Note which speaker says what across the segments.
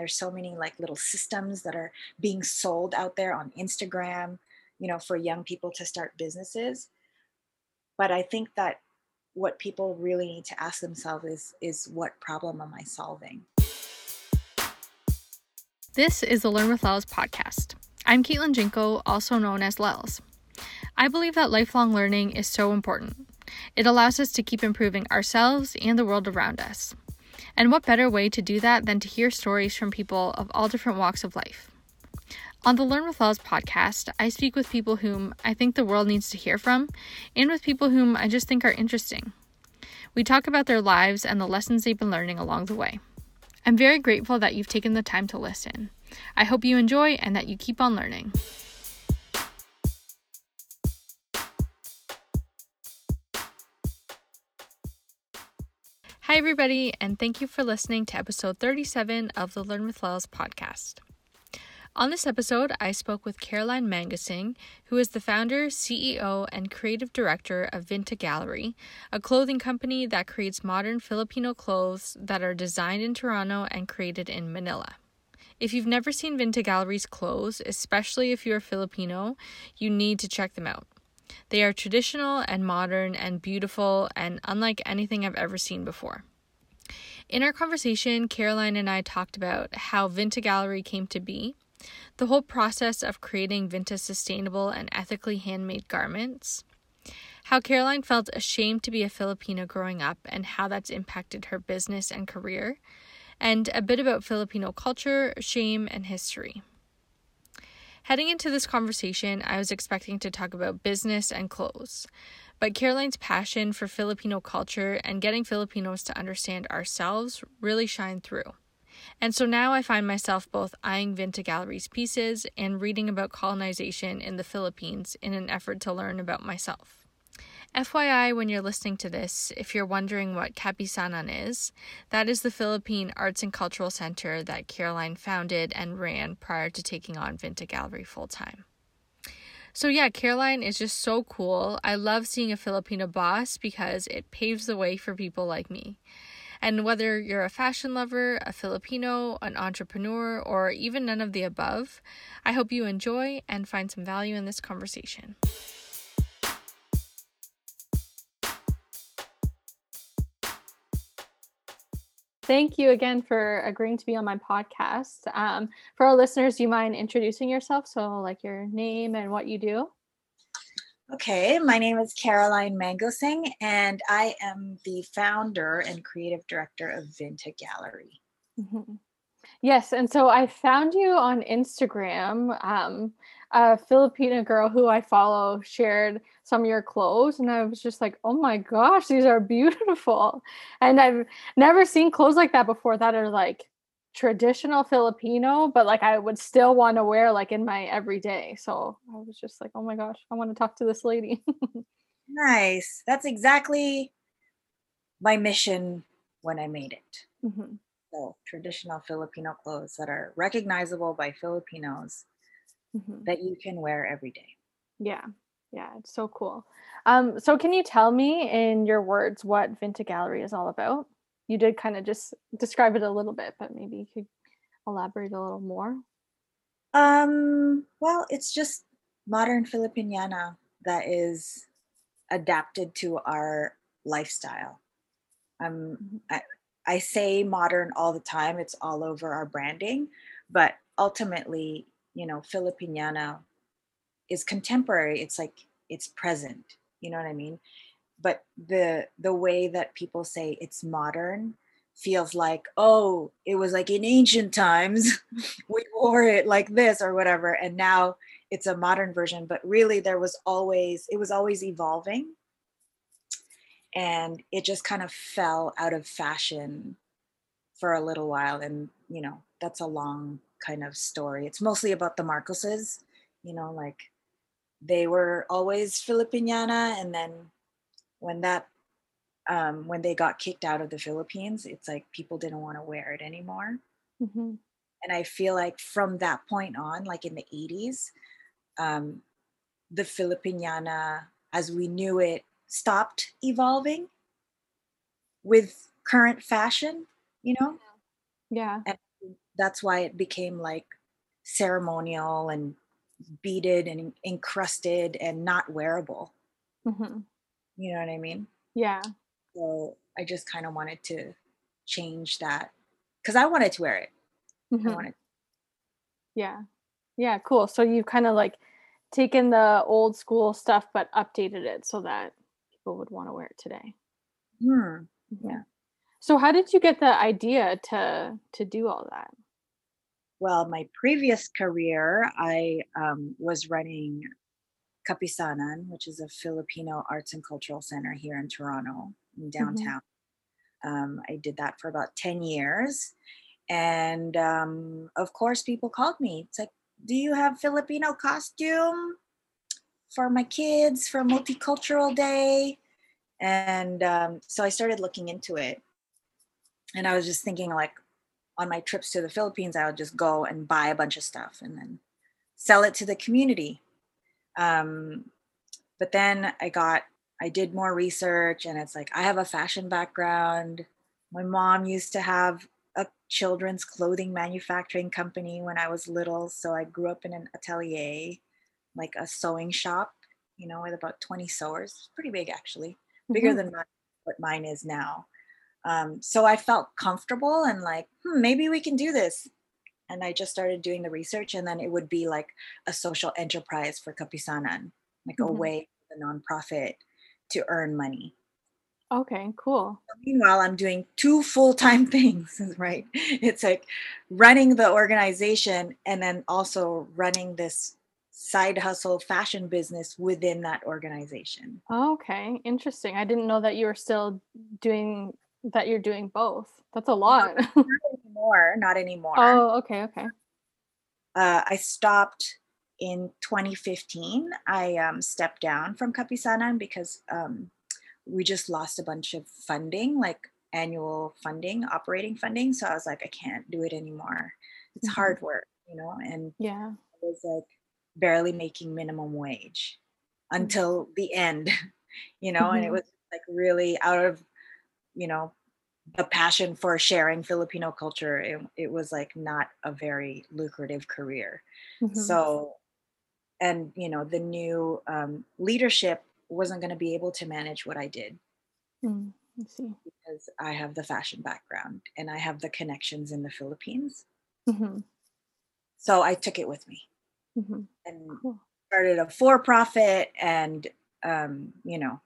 Speaker 1: there's so many like little systems that are being sold out there on instagram you know for young people to start businesses. But i think that what people really need to ask themselves is is what problem am i solving?
Speaker 2: This is the learn with lels podcast. I'm caitlin jinko also known as lels. I believe that lifelong learning is so important. It allows us to keep improving ourselves and the world around us and what better way to do that than to hear stories from people of all different walks of life? On the Learn with Lels podcast, I speak with people whom I think the world needs to hear from, and with people whom I just think are interesting. We talk about their lives and the lessons they've been learning along the way. I'm very grateful that you've taken the time to listen. I hope you enjoy and that you keep on learning. Hi, everybody, and thank you for listening to episode 37 of the Learn with Lels podcast. On this episode, I spoke with Caroline Mangosing, who is the founder, CEO, and creative director of Vinta Gallery, a clothing company that creates modern Filipino clothes that are designed in Toronto and created in Manila. If you've never seen Vinta Gallery's clothes, especially if you're Filipino, you need to check them out. They are traditional and modern and beautiful and unlike anything I've ever seen before. In our conversation, Caroline and I talked about how Vinta Gallery came to be, the whole process of creating Vinta sustainable and ethically handmade garments, how Caroline felt ashamed to be a Filipino growing up and how that's impacted her business and career, and a bit about Filipino culture, shame, and history. Heading into this conversation, I was expecting to talk about business and clothes, but Caroline's passion for Filipino culture and getting Filipinos to understand ourselves really shine through. And so now I find myself both eyeing Vinta Gallery's pieces and reading about colonization in the Philippines in an effort to learn about myself. FYI, when you're listening to this, if you're wondering what Kapisanan is, that is the Philippine Arts and Cultural Center that Caroline founded and ran prior to taking on Vinta Gallery full time. So, yeah, Caroline is just so cool. I love seeing a Filipino boss because it paves the way for people like me. And whether you're a fashion lover, a Filipino, an entrepreneur, or even none of the above, I hope you enjoy and find some value in this conversation. Thank you again for agreeing to be on my podcast. Um, for our listeners, do you mind introducing yourself? So, like your name and what you do?
Speaker 1: Okay, my name is Caroline Mangosing, and I am the founder and creative director of Vinta Gallery.
Speaker 2: Mm-hmm. Yes, and so I found you on Instagram. Um, a Filipino girl who I follow shared some of your clothes, and I was just like, oh my gosh, these are beautiful. And I've never seen clothes like that before that are like traditional Filipino, but like I would still want to wear like in my everyday. So I was just like, oh my gosh, I want to talk to this lady.
Speaker 1: nice. That's exactly my mission when I made it. Mm-hmm. So traditional Filipino clothes that are recognizable by Filipinos mm-hmm. that you can wear every day.
Speaker 2: Yeah. Yeah, it's so cool. Um, so can you tell me in your words what Vinta Gallery is all about? You did kind of just describe it a little bit, but maybe you could elaborate a little more.
Speaker 1: Um, well, it's just modern Filipiniana that is adapted to our lifestyle. Um, mm-hmm. I, I say modern all the time, it's all over our branding, but ultimately, you know, Filipiniana is contemporary. It's like it's present. You know what I mean? But the the way that people say it's modern feels like, oh, it was like in ancient times, we wore it like this or whatever. And now it's a modern version. But really there was always, it was always evolving. And it just kind of fell out of fashion for a little while. And, you know, that's a long kind of story. It's mostly about the Marcoses, you know, like they were always Filipiniana, and then when that um, when they got kicked out of the Philippines, it's like people didn't want to wear it anymore. Mm-hmm. And I feel like from that point on, like in the 80s, um, the Filipiniana as we knew it stopped evolving with current fashion, you know?
Speaker 2: Yeah.
Speaker 1: And that's why it became like ceremonial and beaded and encrusted and not wearable.
Speaker 2: hmm
Speaker 1: You know what I mean?
Speaker 2: Yeah.
Speaker 1: So I just kind of wanted to change that because I wanted to wear it. I
Speaker 2: Mhm.
Speaker 1: wanted
Speaker 2: Yeah. Yeah, cool. So you've kind of like taken the old school stuff but updated it so that people would want to wear it today.
Speaker 1: hmm.
Speaker 2: Yeah. So how did you get the idea to to do all that?
Speaker 1: Well, my previous career, I um, was running Kapisanan, which is a Filipino arts and cultural center here in Toronto, in downtown. Um, I did that for about 10 years. And um, of course, people called me. It's like, do you have Filipino costume for my kids for Multicultural Day? And um, so I started looking into it. And I was just thinking, like, on my trips to the Philippines, I would just go and buy a bunch of stuff and then sell it to the community. Um, but then I got, I did more research and it's like, I have a fashion background. My mom used to have a children's clothing manufacturing company when I was little. So I grew up in an atelier, like a sewing shop, you know, with about 20 sewers. Pretty big, actually, bigger
Speaker 2: Mhm.
Speaker 1: than my, what mine is now. Um, so I felt comfortable and like, hmm, maybe we can do this. And I just started doing the research, and then it would be like a social enterprise for Kapisanan, like a
Speaker 2: Mhm.
Speaker 1: way for the nonprofit to earn money.
Speaker 2: Okay, cool.
Speaker 1: Meanwhile, I'm doing two full time things, right? It's like running the organization and then also running this side hustle fashion business within that organization.
Speaker 2: Okay, interesting. I didn't know that you were still doing that you're doing both. That's a lot.
Speaker 1: Not anymore, not anymore.
Speaker 2: oh, okay, okay.
Speaker 1: uh, I stopped in 2015. I um, stepped down from Kapisanan because um, we just lost a bunch of funding, like annual funding, operating funding. So I was like, I can't do it anymore. It's
Speaker 2: Mhm.
Speaker 1: hard work, you know, and
Speaker 2: Yeah.
Speaker 1: I was like barely making minimum wage until the end, you know, and it
Speaker 2: Mhm.
Speaker 1: was like really out of, you know, the passion for sharing Filipino culture. It, it was like not a very lucrative career.
Speaker 2: Mhm.
Speaker 1: So, and you know, the new um, leadership wasn't going to be able to manage what I did
Speaker 2: Mm, I see.
Speaker 1: because I have the fashion background and I have the connections in the Philippines.
Speaker 2: Mhm.
Speaker 1: So I took it with me
Speaker 2: Mhm.
Speaker 1: and
Speaker 2: Cool.
Speaker 1: started a for profit and, um, you know,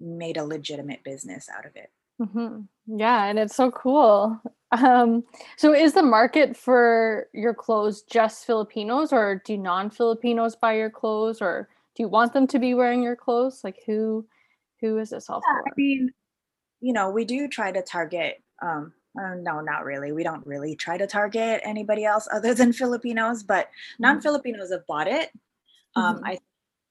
Speaker 1: made a legitimate business out of it.
Speaker 2: Hmm Yeah, and it's so cool. Um, so is the market for your clothes just Filipinos or do non-Filipinos buy your clothes or do you want them to be wearing your clothes? Like who who is this all
Speaker 1: Yeah, I mean, you know, we do try to target. Um, uh, no, not really. We don't really try to target anybody else other than Filipinos, but
Speaker 2: Mhm.
Speaker 1: non-Filipinos have bought it. Um,
Speaker 2: Mhm.
Speaker 1: I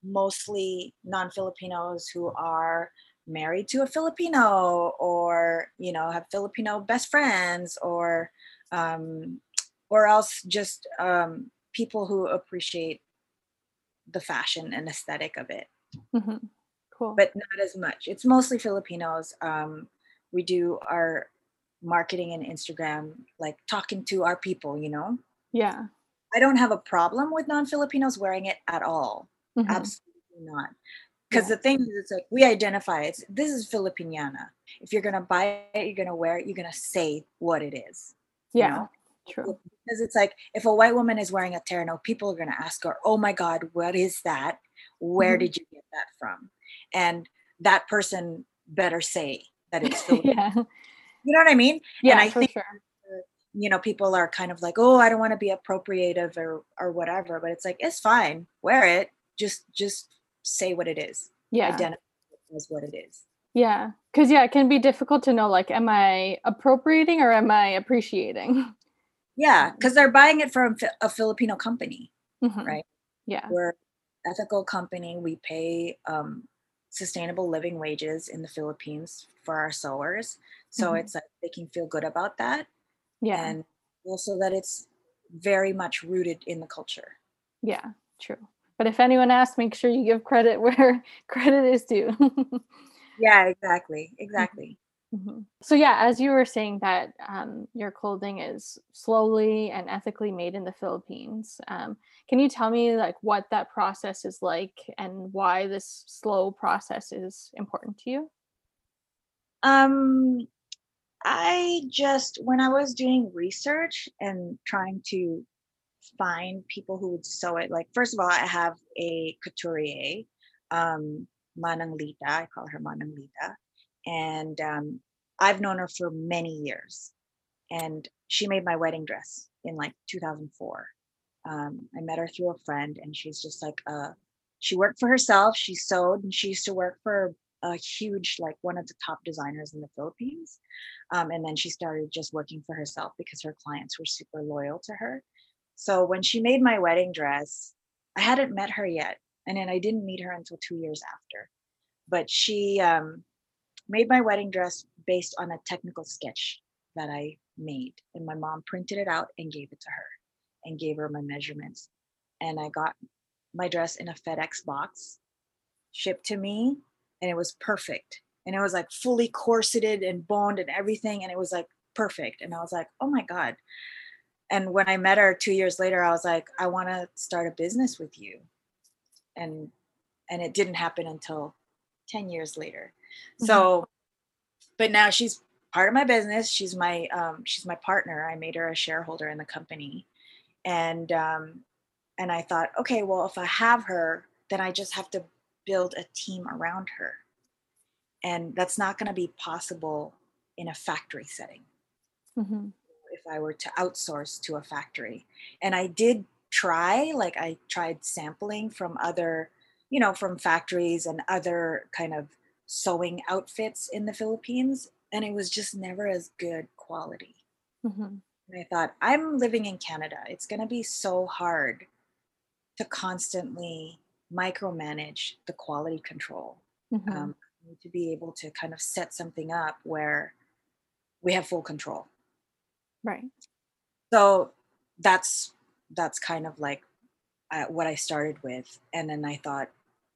Speaker 1: mostly non-Filipinos who are married to a Filipino or you know have Filipino best friends or um, or else just um, people who appreciate the fashion and aesthetic of it
Speaker 2: Mhm. Cool.
Speaker 1: but not as much. It's mostly Filipinos. Um, we do our marketing and Instagram, like talking to our people, you know.
Speaker 2: yeah.
Speaker 1: I don't have a problem with non Filipinos wearing it at all.
Speaker 2: Mhm.
Speaker 1: Absolutely not. Because
Speaker 2: Yeah.
Speaker 1: the thing is, it's like we identify it. This is Filipiniana. If you're going to buy it, you're going to wear it, you're going to say what it is. you
Speaker 2: Yeah.
Speaker 1: know?
Speaker 2: True.
Speaker 1: Because it's like if a white woman is wearing a terno, people are going to ask her, "Oh my God, what is that? Where
Speaker 2: Mhm.
Speaker 1: did you get that from?" And that person better say that it's Filipino.
Speaker 2: yeah.
Speaker 1: you know what I mean?
Speaker 2: Yeah,
Speaker 1: I
Speaker 2: for
Speaker 1: think-
Speaker 2: sure.
Speaker 1: You know, people are kind of like, "Oh, I don't want to be appropriative or or whatever," but it's like it's fine. Wear it. Just just say what it is.
Speaker 2: Yeah.
Speaker 1: Identify it as what it is.
Speaker 2: Yeah. Cuz yeah, it can be difficult to know like am I appropriating or am I appreciating?
Speaker 1: Yeah, because they're buying it from a Filipino company.
Speaker 2: Mhm.
Speaker 1: Right.
Speaker 2: Yeah.
Speaker 1: we're ethical company we pay um, sustainable living wages in the philippines for our sewers so
Speaker 2: Mhm.
Speaker 1: it's like they can feel good about that
Speaker 2: Yeah.
Speaker 1: and also that it's very much rooted in the culture
Speaker 2: Yeah, true. But if anyone asks, make sure you give credit where credit is due.
Speaker 1: yeah exactly exactly
Speaker 2: Mm-hmm. So yeah, as you were saying that um, your clothing is slowly and ethically made in the Philippines. Um, can you tell me like what that process is like and why this slow process is important to you?
Speaker 1: Um, I just when I was doing research and trying to find people who would sew it, like first of all, I have a couturier, um, Manang Lita. I call her Manang Lita and um, I've known her for many years. And she made my wedding dress in like 2004. Um, I met her through a friend, and she's just like, uh, she worked for herself. She sewed, and she used to work for a huge, like one of the top designers in the Philippines. Um, and then she started just working for herself because her clients were super loyal to her. So when she made my wedding dress, I hadn't met her yet, and then I didn't meet her until two years after. But she um, made my wedding dress based on a technical sketch that I made. And my mom printed it out and gave it to her and gave her my measurements. And I got my dress in a FedEx box, shipped to me, and it was perfect. And it was like fully corseted and boned and everything. And it was like perfect. And I was like, oh my God. And when I met her two years later, I was like, I want to start a business with you. And and it didn't happen until 10 years later. Mm-hmm. So, but now she's part of my business. She's my um, she's my partner. I made her a shareholder in the company, and um, and I thought, okay, well, if I have her, then I just have to build a team around her, and that's not going to be possible in a factory setting. Mm-hmm. I were to outsource to a factory, and I did try, like I tried sampling from other, you know, from factories and other kind of sewing outfits in the Philippines, and it was just never as good quality. Mm-hmm. And I thought, I'm living in Canada. It's going to be so hard to constantly micromanage the quality control. Mm-hmm. Um, to be able to kind of set something up where we have full control.
Speaker 2: Right.
Speaker 1: So that's that's kind of like uh, what I started with, and then I thought,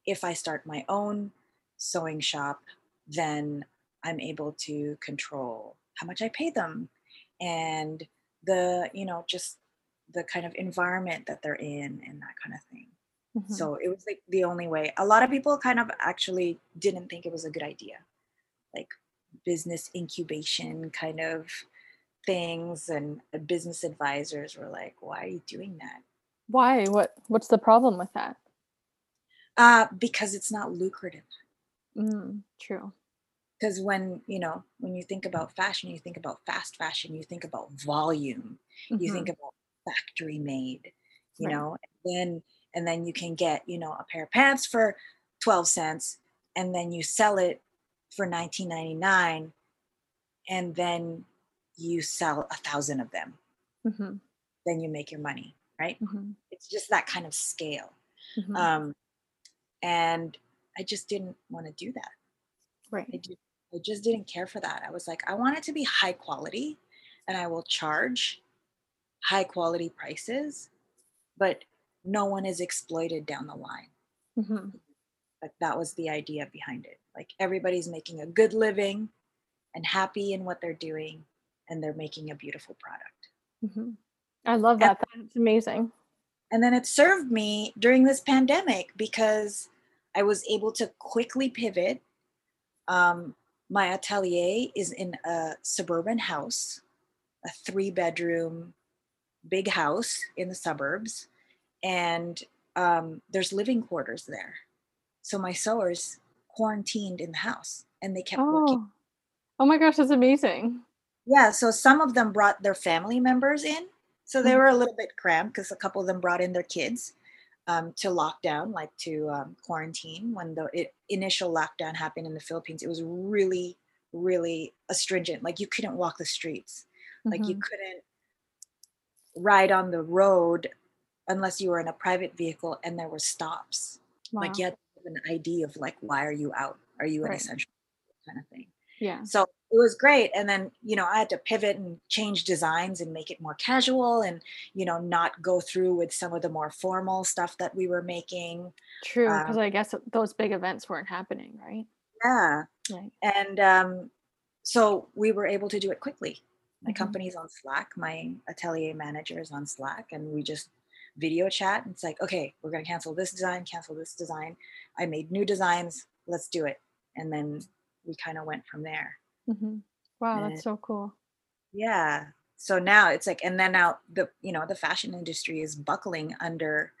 Speaker 1: if I start my own sewing shop, then I'm able to control how much I pay them and the, you know, just the kind of environment that they're in and that kind of thing. Mm-hmm. So it was like the only way. A lot of people kind of actually didn't think it was a good idea. Like business incubation kind of things and business advisors were like, why are you doing that?
Speaker 2: Why? What what's the problem with that?
Speaker 1: Uh, because it's not lucrative.
Speaker 2: Mm, true.
Speaker 1: Because when you know when you think about fashion, you think about fast fashion, you think about volume, mm-hmm. you think mm-hmm. about factory made, you right. know, and then and then you can get you know a pair of pants for 12 cents and then you sell it for 19.99 and then you sell a thousand of them mm-hmm. then you make your money right mm-hmm. it's just that kind of scale mm-hmm. um, and I just didn't want to do that.
Speaker 2: Right.
Speaker 1: I, I just didn't care for that. I was like, I want it to be high quality and I will charge high quality prices, but no one is exploited down the line. Mm-hmm. Like that was the idea behind it. Like everybody's making a good living and happy in what they're doing, and they're making a beautiful product.
Speaker 2: Mm-hmm. I love that. And, That's amazing.
Speaker 1: And then it served me during this pandemic because I was able to quickly pivot. Um, my atelier is in a suburban house, a three bedroom, big house in the suburbs, and um, there's living quarters there. So my sewers quarantined in the house and they kept oh. working.
Speaker 2: Oh my gosh, that's amazing.
Speaker 1: Yeah, so some of them brought their family members in. So they mm-hmm. were a little bit cramped because a couple of them brought in their kids um, to lockdown, like to um, quarantine. When the it, initial lockdown happened in the Philippines, it was really, really astringent. Like you couldn't walk the streets, mm-hmm. like you mm-hmm. couldn't ride on the road unless you were in a private vehicle and there were stops. Wow. Like you had an ID of like, why are you out? Are you an right. essential kind of thing?
Speaker 2: Yeah.
Speaker 1: So it was great. And then, you know, I had to pivot and change designs and make it more casual and, you know, not go through with some of the more formal stuff that we were making.
Speaker 2: True. Because um, I guess those big events weren't happening, right?
Speaker 1: Yeah. Right. And, um, so we were able to do it quickly. My
Speaker 2: Mhm.
Speaker 1: company's on Slack, my atelier manager is on Slack, and we just video chat. And it's like, okay, we're going to cancel this design, cancel this design. I made new designs, let's do it. And then we kind of went from there.
Speaker 2: Hmm Wow,
Speaker 1: Uh,
Speaker 2: that's so cool.
Speaker 1: Yeah. So now it's like, and then now the, you know, the fashion industry is buckling under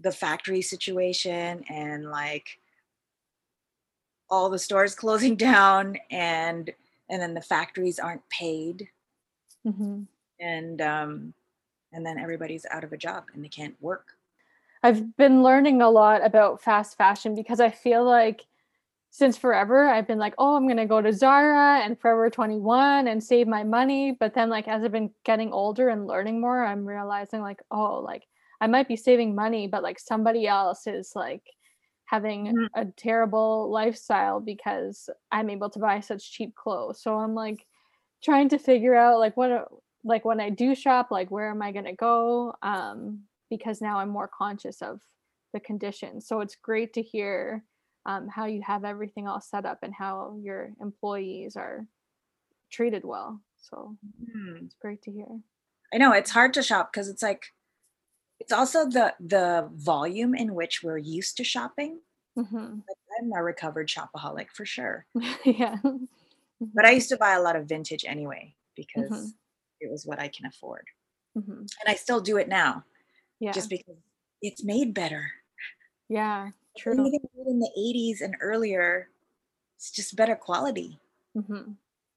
Speaker 1: the factory situation and like all the stores closing down and and then the factories aren't paid
Speaker 2: hmm
Speaker 1: and um and then everybody's out of a job and they can't work
Speaker 2: I've been learning a lot about fast fashion because I feel like since forever I've been like, oh, I'm gonna go to Zara and Forever 21 and save my money. But then like as I've been getting older and learning more, I'm realizing like, oh, like I might be saving money, but like somebody else is like having
Speaker 1: Mhm.
Speaker 2: a terrible lifestyle because I'm able to buy such cheap clothes. So I'm like trying to figure out like what like when I do shop, like where am I gonna go? Um, because now I'm more conscious of the conditions. So it's great to hear um, how you have everything all set up and how your employees are treated well. So
Speaker 1: Hmm.
Speaker 2: it's great to hear.
Speaker 1: i know it's hard to shop because it's like it's also the the volume in which we're used to shopping
Speaker 2: hmm
Speaker 1: like i'm a recovered shopaholic for sure
Speaker 2: yeah.
Speaker 1: but i used to buy a lot of vintage anyway because
Speaker 2: Mhm.
Speaker 1: it was what i can afford
Speaker 2: hmm
Speaker 1: and i still do it now
Speaker 2: Yeah.
Speaker 1: just because it's made better
Speaker 2: yeah. True.
Speaker 1: anything in the 80s and earlier it's just better quality
Speaker 2: hmm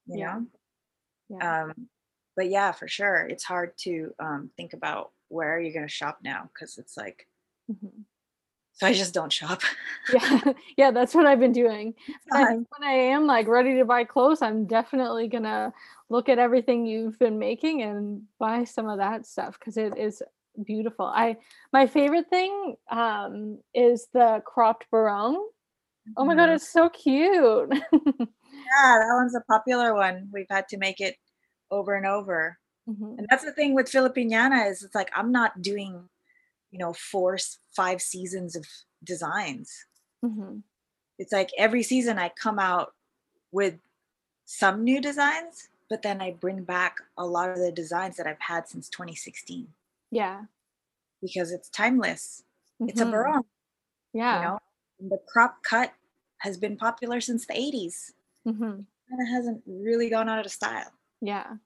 Speaker 1: you
Speaker 2: Yeah.
Speaker 1: know
Speaker 2: Yeah.
Speaker 1: um but yeah for sure it's hard to um think about where you're going to shop now because it's like
Speaker 2: Mhm.
Speaker 1: so i just don't shop
Speaker 2: yeah yeah that's what i've been doing I when i am like ready to buy clothes i'm definitely gonna look at everything you've been making and buy some of that stuff because it is beautiful. I my favorite thing um is the cropped barong. Oh my god
Speaker 1: Mhm.
Speaker 2: it's so cute.
Speaker 1: Yeah that one's a popular one. We've had to make it over and over.
Speaker 2: Mhm,
Speaker 1: and that's the thing with filipiniana is it's like i'm not doing you know four five seasons of designs.
Speaker 2: Mhm.
Speaker 1: it's like every season I come out with some new designs, but then I bring back a lot of the designs that I've had since 2016
Speaker 2: yeah
Speaker 1: because it's timeless. It's a
Speaker 2: mhm,
Speaker 1: barong,
Speaker 2: yeah
Speaker 1: you know. And the crop cut has been popular since the 80s.
Speaker 2: mhm.
Speaker 1: And it hasn't really gone out of style.
Speaker 2: Yeah.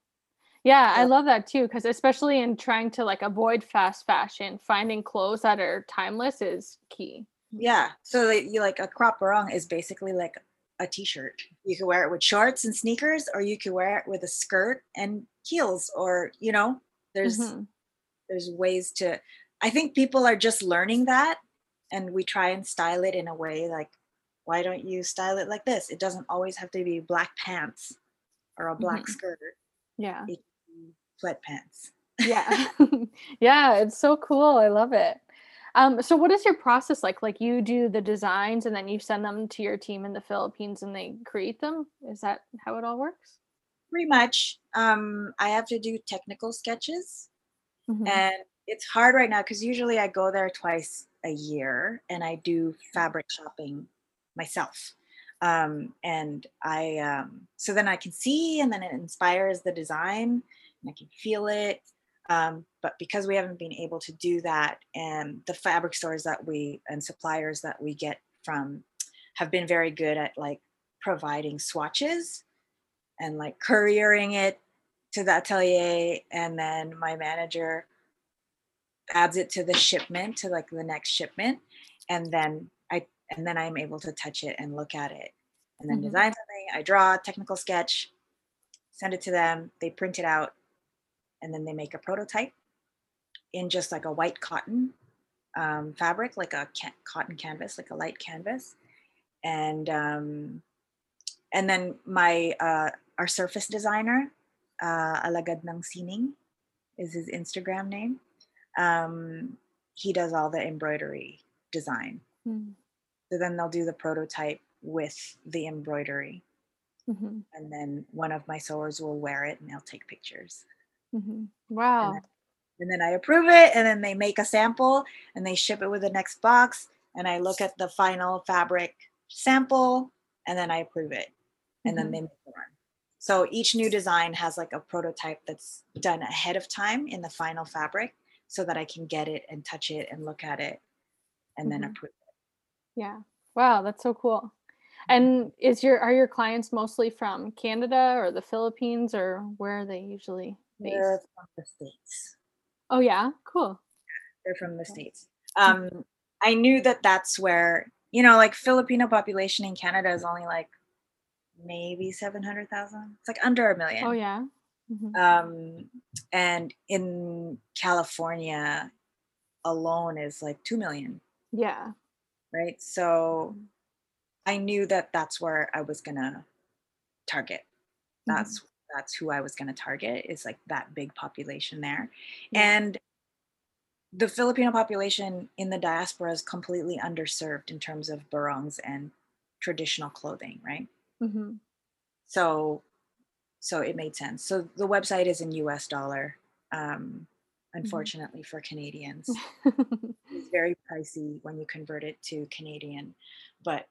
Speaker 2: Yeah, I love that too because especially in trying to like avoid fast fashion, finding clothes that are timeless is key.
Speaker 1: Yeah. So like, you like a crop barong is basically like a t-shirt. You can wear it with shorts and sneakers, or you can wear it with a skirt and heels, or you know, there's
Speaker 2: Mhm.
Speaker 1: There's ways to i think people are just learning that and we try and style it in a way like why don't you style it like this it doesn't always have to be black pants or a black
Speaker 2: Mhm.
Speaker 1: skirt
Speaker 2: Yeah.
Speaker 1: it sweatpants
Speaker 2: Yeah. yeah, it's so cool. I love it. Um, so what is your process like? Like you do the designs and then you send them to your team in the Philippines and they create them? Is that how it all works?
Speaker 1: pretty much um i have to do technical sketches
Speaker 2: Mhm.
Speaker 1: and it's hard right now because usually i go there twice a year and i do fabric shopping myself um, and i um, so then i can see and then it inspires the design and i can feel it um, but because we haven't been able to do that and the fabric stores that we and suppliers that we get from have been very good at like providing swatches and like couriering it to the atelier and then my manager adds it to the shipment to like the next shipment and then i and then i'm able to touch it and look at it and then
Speaker 2: Mhm.
Speaker 1: design something i draw a technical sketch send it to them they print it out and then they make a prototype in just like a white cotton um, fabric like a ca- cotton canvas like a light canvas and um, and then my uh, our surface designer uh, alagad ng sining is his instagram name um, he does all the embroidery design
Speaker 2: Mm.
Speaker 1: so then they'll do the prototype with the embroidery
Speaker 2: Mhm.
Speaker 1: and then one of my sewers will wear it and they'll take pictures
Speaker 2: Mhm. Wow.
Speaker 1: then- and then i approve it and then they make a sample and they ship it with the next box and i look at the final fabric sample and then i approve it and
Speaker 2: Mhm.
Speaker 1: then they make the run so each new design has like a prototype that's done ahead of time in the final fabric so that I can get it and touch it and look at it and then
Speaker 2: Mhm.
Speaker 1: approve it.
Speaker 2: Yeah. Wow, that's so cool. And is your are your clients mostly from Canada or the Philippines or where are they usually based?
Speaker 1: They're from the States.
Speaker 2: Oh yeah, cool.
Speaker 1: They're from the
Speaker 2: Okay.
Speaker 1: States. Um, I knew that that's where, you know, like Filipino population in Canada is only like maybe 700,000. It's like under a million.
Speaker 2: Oh yeah. Mhm.
Speaker 1: um, and in California alone is like 2 million,
Speaker 2: Yeah.
Speaker 1: right? So I knew that that's where I was gonna target.
Speaker 2: Mhm.
Speaker 1: That's that's who I was gonna target is like that big population there.
Speaker 2: Yeah.
Speaker 1: And the Filipino population in the diaspora is completely underserved in terms of barongs and traditional clothing, right?
Speaker 2: Mhm.
Speaker 1: so so it made sense. So the website is in us dollar um unfortunately for canadians. It's very pricey when you convert it to canadian but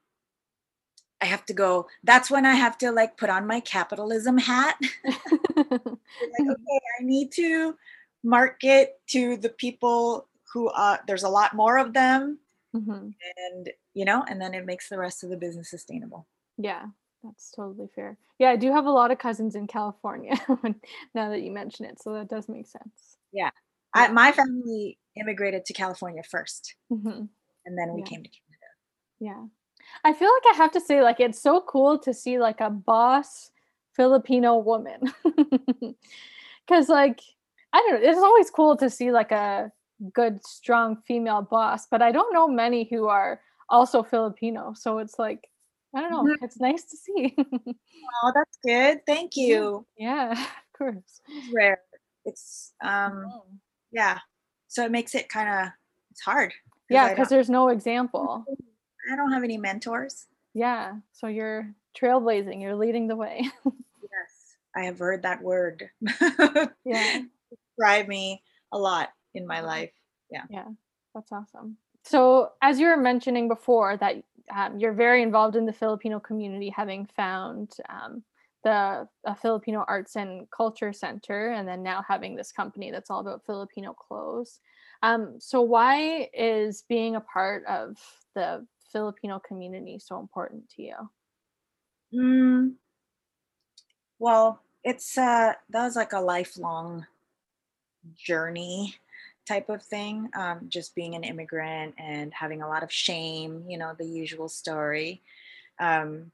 Speaker 1: i have to go that's when i have to like put on my capitalism hat. Like okay i need to market to the people who uh there's a lot more of them.
Speaker 2: Mhm.
Speaker 1: and you know and then it makes the rest of the business sustainable.
Speaker 2: Yeah, that's totally fair. Yeah, I do have a lot of cousins in California now that you mention it, so that does make sense.
Speaker 1: yeah I, my family immigrated to california first
Speaker 2: Mhm.
Speaker 1: and then we
Speaker 2: Yeah.
Speaker 1: came to Canada.
Speaker 2: Yeah. I feel like I have to say, like, it's so cool to see like a boss Filipino woman. Cause like, I don't know, it's always cool to see like a good, strong female boss, but I don't know many who are also Filipino. So it's like, I don't know, it's nice to see.
Speaker 1: Oh, that's good. Thank you.
Speaker 2: yeah, of course.
Speaker 1: It's rare. It's um
Speaker 2: Mhm.
Speaker 1: yeah. So it makes it kind of it's hard. 'cause
Speaker 2: Yeah, because there's no example.
Speaker 1: I don't have any mentors.
Speaker 2: Yeah. So you're trailblazing, you're leading the way.
Speaker 1: Yes, I have heard that word.
Speaker 2: yeah.
Speaker 1: Describe me a lot in my life.
Speaker 2: Yeah, Yeah. that's awesome. So, as you were mentioning before, that um, you're very involved in the Filipino community, having found um, the Filipino Arts and Culture Center, and then now having this company that's all about Filipino clothes. Um, so, why is being a part of the Filipino community so important to you?
Speaker 1: Mm, well, it's uh that was like a lifelong journey type of thing. Um, just being an immigrant and having a lot of shame, you know, the usual story. Um,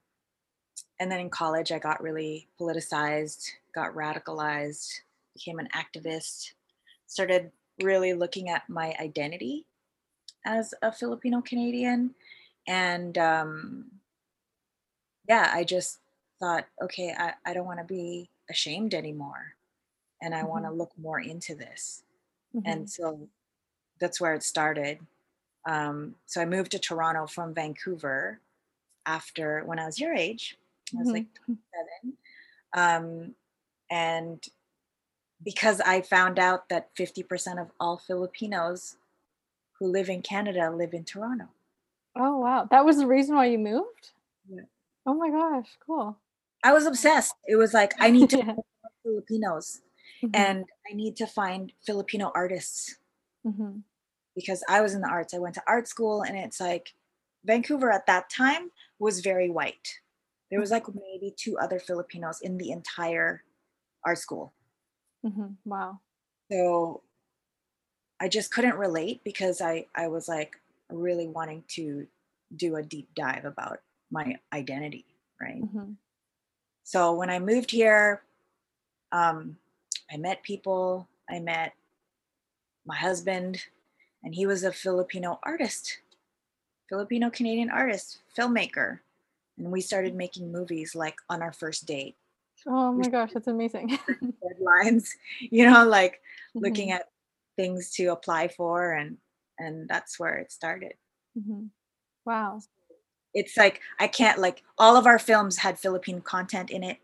Speaker 1: and then in college, I got really politicized, got radicalized, became an activist, started really looking at my identity as a Filipino Canadian. And um, yeah, I just thought, okay, I, I don't want to be ashamed anymore. And I want to look more into this.
Speaker 2: Mhm.
Speaker 1: And so that's where it started. Um, so I moved to Toronto from Vancouver after when I was your age. I was like
Speaker 2: Mhm.
Speaker 1: seven. Um, and because I found out that 50% of all Filipinos who live in Canada live in Toronto.
Speaker 2: Oh wow, that was the reason why you moved.
Speaker 1: Yeah.
Speaker 2: Oh my gosh, cool.
Speaker 1: I was obsessed. It was like, I need to
Speaker 2: Yeah.
Speaker 1: Filipinos
Speaker 2: Mhm.
Speaker 1: and I need to find Filipino artists
Speaker 2: Mhm.
Speaker 1: because I was in the arts. I went to art school and it's like Vancouver at that time was very white. There was like maybe two other Filipinos in the entire art school.
Speaker 2: Mhm. Wow.
Speaker 1: So I just couldn't relate because I I was like really wanting to do a deep dive about my identity, right?
Speaker 2: Mhm.
Speaker 1: So when I moved here, um, I met people. I met my husband, and he was a Filipino artist, Filipino Canadian artist, filmmaker. And we started making movies like on our first date,
Speaker 2: Oh my gosh, that's amazing.
Speaker 1: deadlines, you know, like looking
Speaker 2: Mhm.
Speaker 1: at things to apply for and and that's where it started.
Speaker 2: Mhm. Wow.
Speaker 1: It's like I can't like all of our films had Philippine content in it.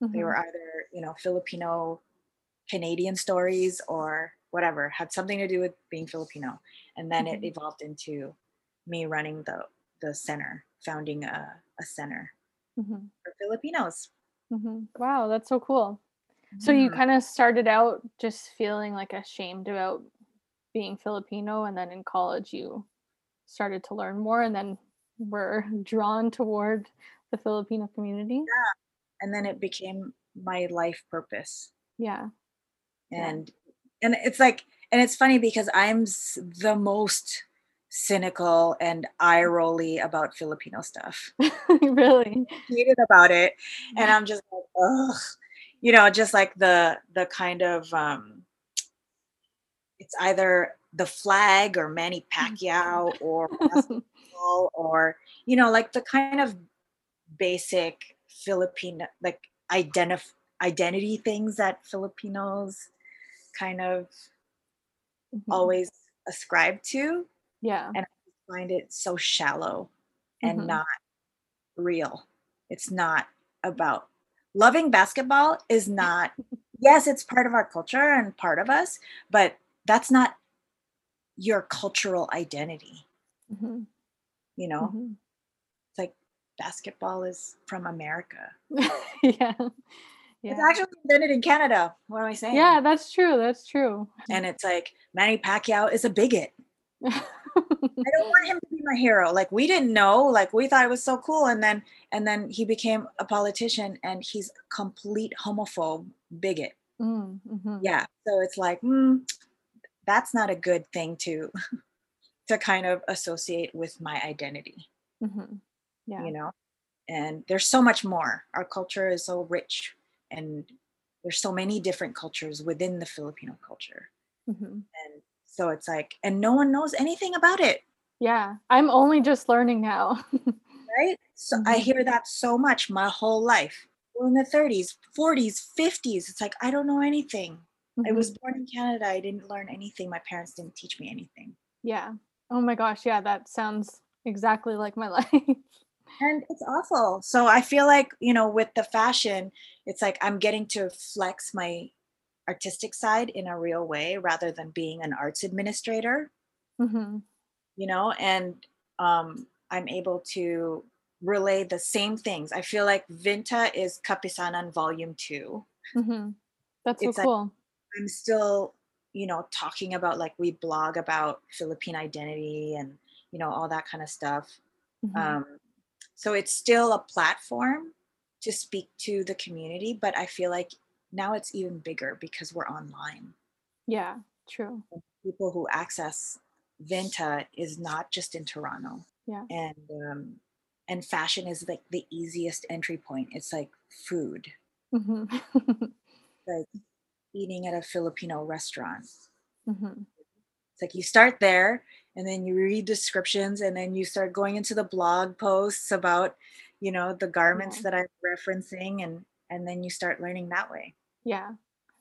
Speaker 1: They
Speaker 2: Mhm.
Speaker 1: were either, you know, Filipino Canadian stories or whatever, had something to do with being Filipino. And then
Speaker 2: Mhm.
Speaker 1: it evolved into me running the the center, founding a, a center
Speaker 2: Mhm.
Speaker 1: for Filipinos.
Speaker 2: Mm-hmm. Wow, that's so cool. So you
Speaker 1: Mhm.
Speaker 2: kind of started out just feeling like ashamed about being Filipino, and then in college you started to learn more, and then were drawn toward the Filipino community.
Speaker 1: Yeah, and then it became my life purpose.
Speaker 2: Yeah. Yeah.
Speaker 1: and and it's like and it's funny because i'm the most cynical and eye rolly about filipino stuff
Speaker 2: really.
Speaker 1: hated about it and i'm just like ugh you know just like the the kind of um it's either the flag or manny pacquiao or or you know like the kind of basic filipino like identif- identity things that filipinos kind of
Speaker 2: Mhm.
Speaker 1: always ascribe to
Speaker 2: Yeah.
Speaker 1: and I find it so shallow and
Speaker 2: Mhm.
Speaker 1: not real. It's not about loving basketball is not yes, it's part of our culture and part of us, but that's not your cultural identity,
Speaker 2: Mhm.
Speaker 1: you know? Basketball is from America.
Speaker 2: yeah.
Speaker 1: It's actually invented in Canada. What am I saying?
Speaker 2: Yeah, that's true. That's true.
Speaker 1: And it's like Manny Pacquiao is a bigot. I don't want him to be my hero. Like we didn't know. Like we thought it was so cool, and then and then he became a politician, and he's a complete homophobe bigot.
Speaker 2: Mm, mhm.
Speaker 1: Yeah. So it's like, mm, that's not a good thing to to kind of associate with my identity.
Speaker 2: Mhm. Yeah.
Speaker 1: You know. And there's so much more. Our culture is so rich, and there's so many different cultures within the Filipino culture.
Speaker 2: Mhm.
Speaker 1: And so it's like, and no one knows anything about it.
Speaker 2: Yeah. I'm only just learning now.
Speaker 1: right? So I
Speaker 2: Mhm.
Speaker 1: hear that so much my whole life. Well, in the 30s, 40s, 50s, it's like I don't know anything. I
Speaker 2: Mhm.
Speaker 1: was born in Canada. I didn't learn anything. My parents didn't teach me anything.
Speaker 2: Yeah. Oh my gosh. Yeah. That sounds exactly like my life.
Speaker 1: And it's awful. So I feel like, you know, with the fashion, it's like I'm getting to flex my artistic side in a real way rather than being an arts administrator,
Speaker 2: hmm
Speaker 1: you know, and um, I'm able to relay the same things. I feel like Vinta is Kapisanan Volume 2.
Speaker 2: hmm That's so
Speaker 1: It's like-
Speaker 2: cool.
Speaker 1: I'm still, you know, talking about like we blog about Philippine identity and, you know, all that kind of stuff.
Speaker 2: Mhm.
Speaker 1: Um, so it's still a platform to speak to the community, but I feel like now it's even bigger because we're online.
Speaker 2: yeah. True.
Speaker 1: People who access Vinta is not just in Toronto.
Speaker 2: Yeah.
Speaker 1: And um, and fashion is like the easiest entry point. It's like food,
Speaker 2: hmm
Speaker 1: like eating at a Filipino restaurant.
Speaker 2: hmm
Speaker 1: It's like you start there and then you read descriptions and then you start going into the blog posts about, you know, the garments
Speaker 2: Yeah.
Speaker 1: that I'm referencing and and then you start learning that way.
Speaker 2: Yeah.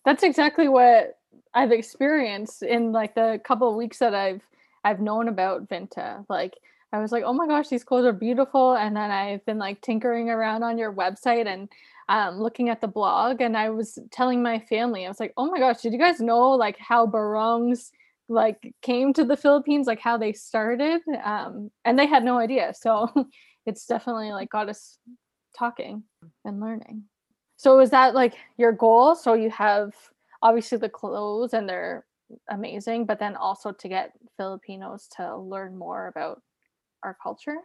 Speaker 2: That's exactly what I've experienced in like the couple of weeks that I've I've known about Vinta. Like I was like, "Oh my gosh, these clothes are beautiful." And then I've been like tinkering around on your website and um, looking at the blog and I was telling my family, I was like, "Oh my gosh, did you guys know like how barongs like came to the Philippines, like how they started?" Um, and they had no idea. So it's definitely like got us talking and learning. So is that like your goal? So you have obviously the clothes and they're amazing, but then also to get Filipinos to learn more about our culture?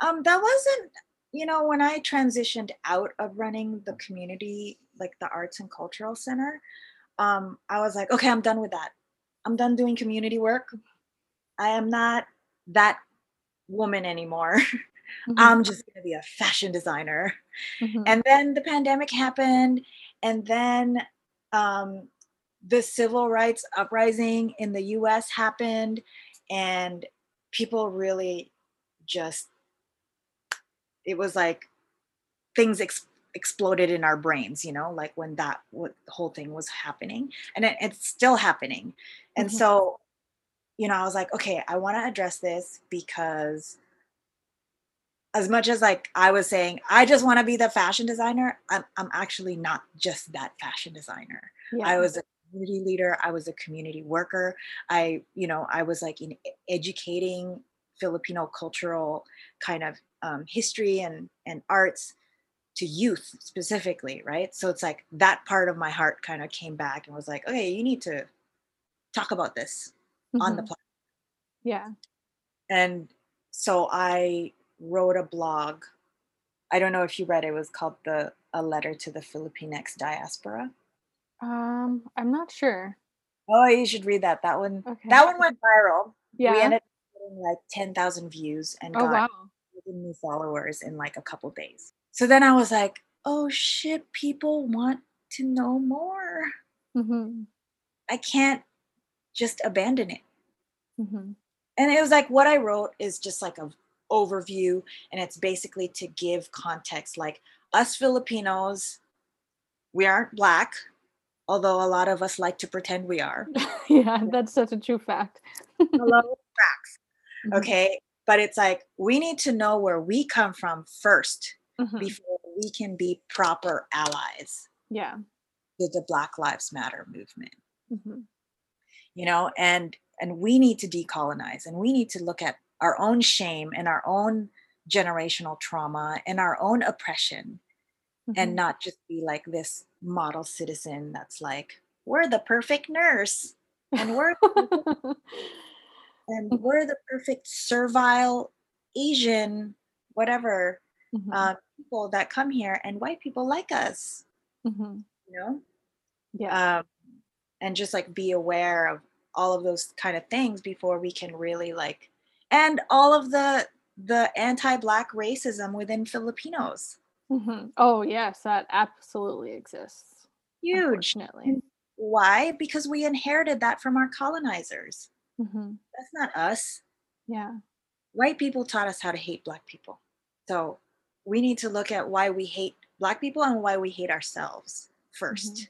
Speaker 1: Um, that wasn't, you know, when I transitioned out of running the community, like the arts and cultural center, um, I was like, okay, I'm done with that. I'm done doing community work. I am not that woman anymore.
Speaker 2: Mhm,
Speaker 1: I'm just gonna be a fashion designer.
Speaker 2: mhm,
Speaker 1: and then the pandemic happened and then um, the civil rights uprising in the us happened and people really just it was like things ex- exploded in our brains you know like when that what whole thing was happening and it, it's still happening and
Speaker 2: Mhm.
Speaker 1: so you know i was like okay i want to address this because as much as like I was saying, I just want to be the fashion designer. I'm, I'm actually not just that fashion designer.
Speaker 2: yeah.
Speaker 1: I was a community leader. I was a community worker. I, you know, I was like in educating Filipino cultural kind of um, history and and arts to youth specifically, right? So it's like that part of my heart kind of came back and was like, okay, you need to talk about this mm-hmm. on the
Speaker 2: mm-hmm. platform. Yeah.
Speaker 1: And so I wrote a blog. I don't know if you read it, it was called the a letter to the Filipinx diaspora.
Speaker 2: Um, I'm not sure.
Speaker 1: Oh, you should read that. That one okay. that one went viral. Yeah. We ended up getting like 10,000 views and oh, got wow. new followers in like a couple days. So then I was like, oh shit, people want to know more. Mm-hmm. I can't just abandon it. Mm-hmm. And it was like what I wrote is just like a overview, and it's basically to give context. Like us Filipinos, we aren't black, although a lot of us like to pretend we are.
Speaker 2: yeah, that's such a true fact.
Speaker 1: Hello, facts. Mm-hmm. Okay, but it's like we need to know where we come from 1st mm-hmm. before we can be proper allies.
Speaker 2: Yeah.
Speaker 1: To the Black Lives Matter movement. Mm-hmm. You know, and and we need to decolonize and we need to look at our own shame and our own generational trauma and our own oppression mm-hmm. and not just be like this model citizen that's like we're the perfect nurse and we're and we're the perfect servile asian whatever mm-hmm. uh, people that come here and white people like us mm-hmm. you know?
Speaker 2: Yeah.
Speaker 1: Um, and just like be aware of all of those kind of things before we can really like and all of the the anti-black racism within filipinos.
Speaker 2: Mm-hmm. oh yes that absolutely exists
Speaker 1: huge. why? Because we inherited that from our colonizers. Mm-hmm. that's not us.
Speaker 2: Yeah.
Speaker 1: White people taught us how to hate black people. So we need to look at why we hate black people and why we hate ourselves 1st mm-hmm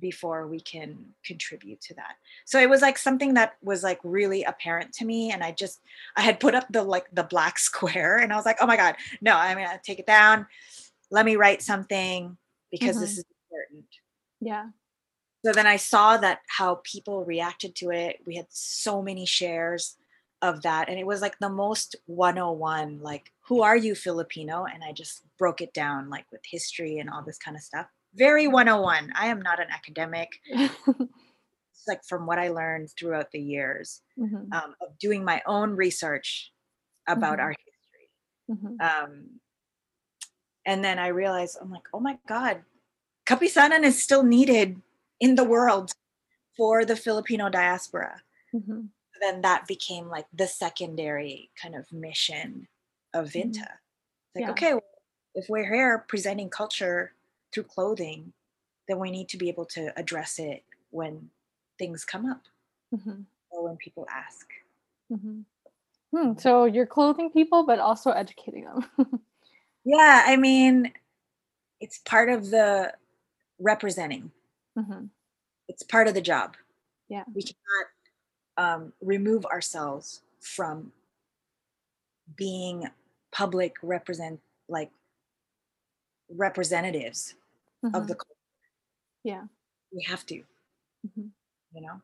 Speaker 1: before we can contribute to that. So it was like something that was like really apparent to me and i just i had put up the like the black square and i was like oh my god no i'm gonna take it down. Let me write something because mm-hmm. this is important.
Speaker 2: Yeah.
Speaker 1: So then i saw that how people reacted to it. We had so many shares of that and it was like the most 101 like who are you filipino and i just broke it down like with history and all this kind of stuff very 101. I am not an academic. it's like from what I learned throughout the years mm-hmm. um, of doing my own research about mm-hmm. our history. Mm-hmm. Um, and then I realized, I'm like, oh my God, Kapisanan is still needed in the world for the Filipino diaspora. Mm-hmm. Then that became like the secondary kind of mission of mm-hmm. Vinta. Like, yeah. okay, well, if we're here presenting culture through clothing, then we need to be able to address it when things come up mm-hmm. or when people ask.
Speaker 2: Mm-hmm. Hmm, so you're clothing people, but also educating them.
Speaker 1: yeah, I mean, it's part of the representing. Mm-hmm. It's part of the job.
Speaker 2: Yeah,
Speaker 1: we cannot um, remove ourselves from being public represent like representatives mm-hmm. of the culture.
Speaker 2: Yeah.
Speaker 1: We have to. Mm-hmm. You know?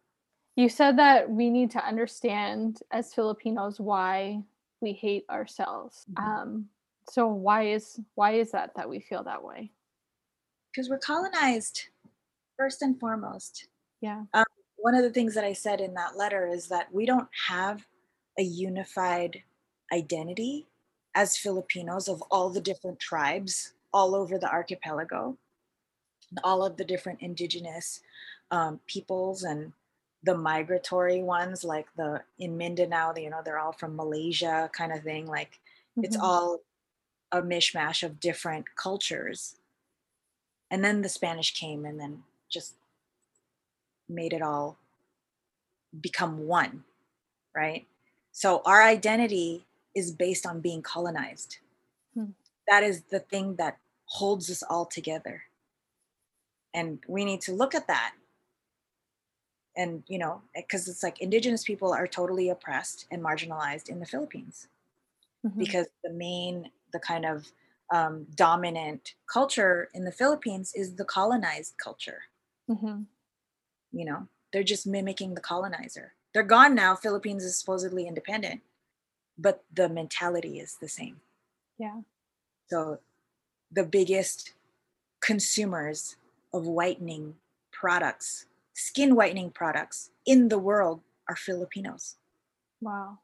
Speaker 2: You said that we need to understand as Filipinos why we hate ourselves. Mm-hmm. Um, so why is why is that that we feel that way?
Speaker 1: Because we're colonized, first and foremost.
Speaker 2: Yeah.
Speaker 1: Um, one of the things that I said in that letter is that we don't have a unified identity as Filipinos of all the different tribes all over the archipelago all of the different indigenous um, peoples and the migratory ones like the in mindanao you know they're all from malaysia kind of thing like mm-hmm. it's all a mishmash of different cultures and then the spanish came and then just made it all become one right so our identity is based on being colonized hmm. that is the thing that holds us all together and we need to look at that and you know because it's like indigenous people are totally oppressed and marginalized in the philippines mm-hmm. because the main the kind of um, dominant culture in the philippines is the colonized culture mm-hmm. You know they're just mimicking the colonizer they're gone now philippines is supposedly independent but the mentality is the same
Speaker 2: yeah
Speaker 1: so the biggest consumers of whitening products, skin whitening products in the world are Filipinos.
Speaker 2: Wow.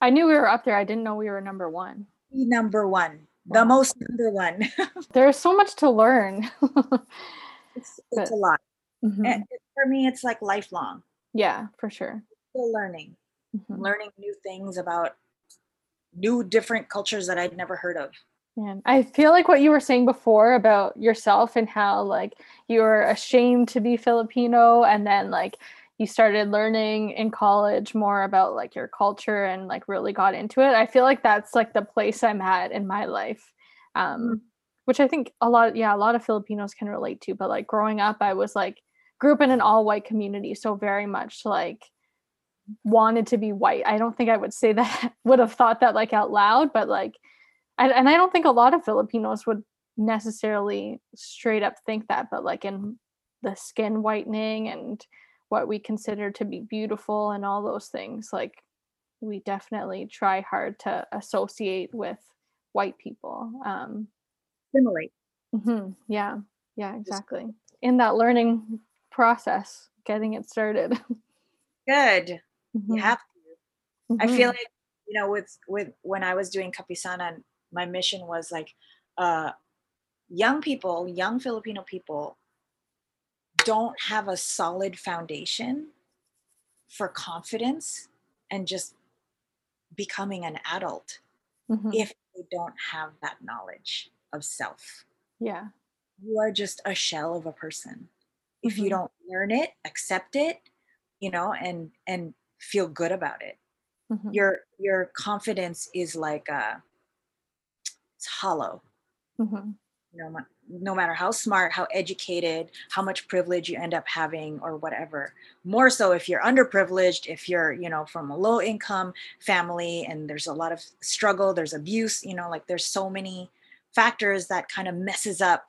Speaker 2: I knew we were up there. I didn't know we were number one.
Speaker 1: Number one, wow. the most number one.
Speaker 2: There's so much to learn.
Speaker 1: it's, it's a lot. Mm-hmm. for me, it's like lifelong.
Speaker 2: Yeah, for sure.
Speaker 1: Still learning, mm-hmm. learning new things about new different cultures that I'd never heard of.
Speaker 2: And I feel like what you were saying before about yourself and how like you were ashamed to be Filipino and then like you started learning in college more about like your culture and like really got into it. I feel like that's like the place I'm at in my life. Um mm-hmm. which I think a lot yeah, a lot of Filipinos can relate to, but like growing up I was like grew up in an all white community, so very much like wanted to be white. I don't think I would say that would have thought that like out loud, but like and, and I don't think a lot of Filipinos would necessarily straight up think that, but like in the skin whitening and what we consider to be beautiful and all those things, like we definitely try hard to associate with white people. Um,
Speaker 1: Assimilate.
Speaker 2: Mm-hmm, yeah, yeah, exactly. In that learning process, getting it started.
Speaker 1: Good. Mm-hmm. You have to. Mm-hmm. I feel like you know with with when I was doing Kapisanan, my mission was like uh, young people, young Filipino people don't have a solid foundation for confidence and just becoming an adult mm-hmm. if they don't have that knowledge of self.
Speaker 2: Yeah.
Speaker 1: You are just a shell of a person. If mm-hmm. you don't learn it, accept it, you know, and and feel good about it. Mm-hmm. Your your confidence is like a it's hollow. Mm-hmm. You know, no matter how smart, how educated, how much privilege you end up having, or whatever. More so if you're underprivileged, if you're, you know, from a low income family and there's a lot of struggle, there's abuse, you know, like there's so many factors that kind of messes up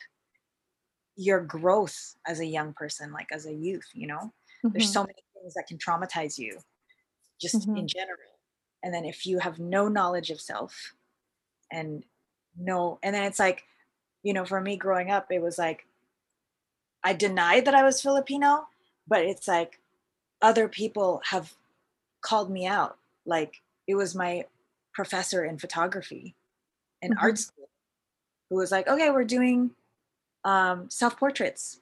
Speaker 1: your growth as a young person, like as a youth, you know, mm-hmm. there's so many things that can traumatize you just mm-hmm. in general. And then if you have no knowledge of self and no and then it's like you know for me growing up it was like i denied that i was filipino but it's like other people have called me out like it was my professor in photography in mm-hmm. art school who was like okay we're doing um, self portraits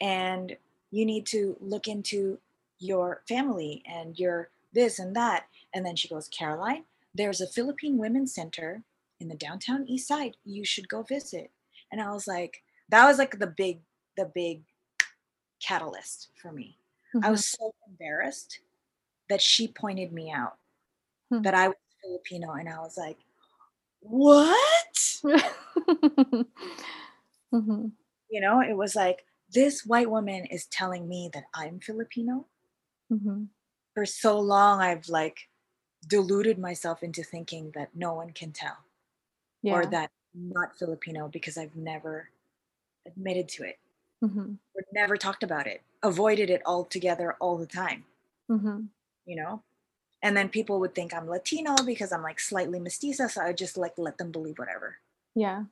Speaker 1: and you need to look into your family and your this and that. And then she goes caroline there's a philippine women's center in the downtown east side. You should go visit. And i was like that was like the big the big catalyst for me. Mm-hmm. i was so embarrassed that she pointed me out mm-hmm. that i was filipino. And i was like what mm-hmm. you know it was like this white woman is telling me that i'm filipino mm-hmm. for so long i've like deluded myself into thinking that no one can tell yeah. or that I'm not Filipino because I've never admitted to it mm-hmm. or never talked about it, avoided it altogether all the time. Mm-hmm. You know? And then people would think I'm Latino because I'm like slightly mestiza. So I just like let them believe whatever.
Speaker 2: Yeah.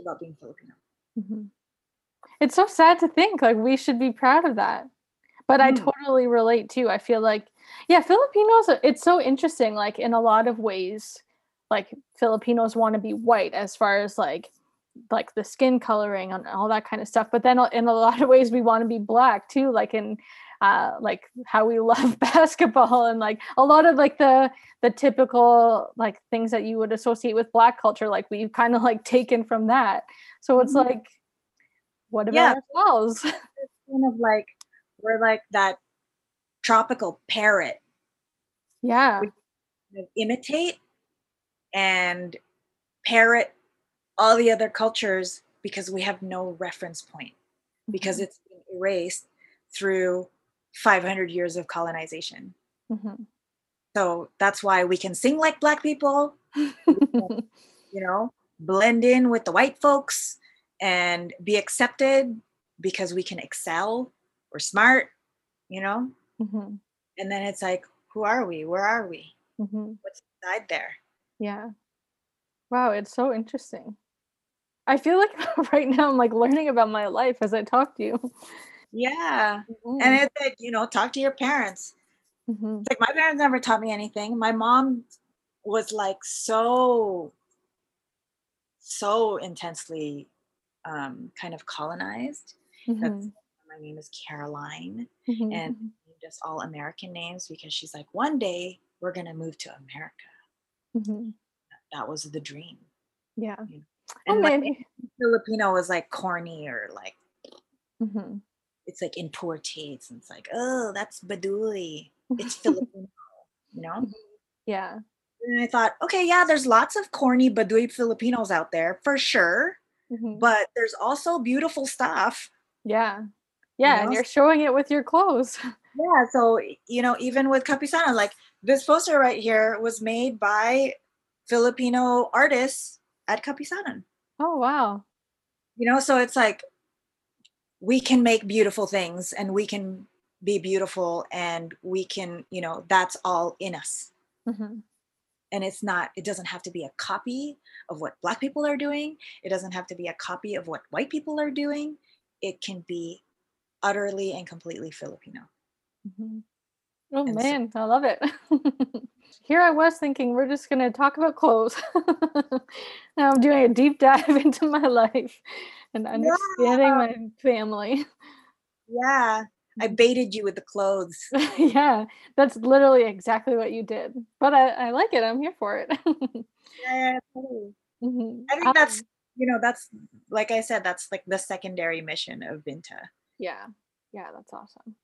Speaker 1: About being Filipino.
Speaker 2: Mm-hmm. It's so sad to think like we should be proud of that. But I mm. totally relate too. I feel like, yeah, Filipinos, it's so interesting. Like in a lot of ways, like Filipinos want to be white as far as like like the skin coloring and all that kind of stuff but then in a lot of ways we want to be black too like in uh like how we love basketball and like a lot of like the the typical like things that you would associate with black culture like we've kind of like taken from that so it's mm-hmm. like what about yeah. ourselves
Speaker 1: kind of like we're like that tropical parrot
Speaker 2: yeah
Speaker 1: we imitate and parrot all the other cultures because we have no reference point because mm-hmm. it's been erased through 500 years of colonization mm-hmm. so that's why we can sing like black people you know blend in with the white folks and be accepted because we can excel we're smart you know mm-hmm. and then it's like who are we where are we mm-hmm. what's inside there
Speaker 2: yeah. Wow, it's so interesting. I feel like right now I'm like learning about my life as I talk to you.
Speaker 1: Yeah. Mm-hmm. And it's like, you know, talk to your parents. Mm-hmm. like my parents never taught me anything. My mom was like so, so intensely um, kind of colonized. Mm-hmm. my name is Caroline. Mm-hmm. And mm-hmm. just all American names because she's like, one day we're going to move to America. Mm-hmm. That was the dream.
Speaker 2: Yeah.
Speaker 1: You know? And like, Filipino was like corny or like, mm-hmm. It's like in poor taste. And it's like, oh, that's Baduy. It's Filipino, you know? Mm-hmm.
Speaker 2: Yeah.
Speaker 1: And I thought, okay, yeah, there's lots of corny Baduy Filipinos out there for sure. Mm-hmm. But there's also beautiful stuff.
Speaker 2: Yeah. Yeah. You know? And you're showing it with your clothes.
Speaker 1: Yeah. So, you know, even with Kapisanan, like this poster right here was made by Filipino artists at Kapisanan.
Speaker 2: Oh, wow.
Speaker 1: You know, so it's like we can make beautiful things and we can be beautiful and we can, you know, that's all in us. Mm-hmm. And it's not it doesn't have to be a copy of what black people are doing. It doesn't have to be a copy of what white people are doing. It can be utterly and completely filipino.
Speaker 2: Mm-hmm. oh and man so- i love it. Here i was thinking we're just going to talk about clothes. Now i'm doing a deep dive into my life and understanding yeah. my family
Speaker 1: yeah I baited you with the clothes.
Speaker 2: yeah, that's literally exactly what you did. But I, I like it. I'm here for it.
Speaker 1: yeah. Mm-hmm. I think um, that's you know that's like I said that's like the secondary mission of Vinta.
Speaker 2: Yeah, yeah, that's awesome.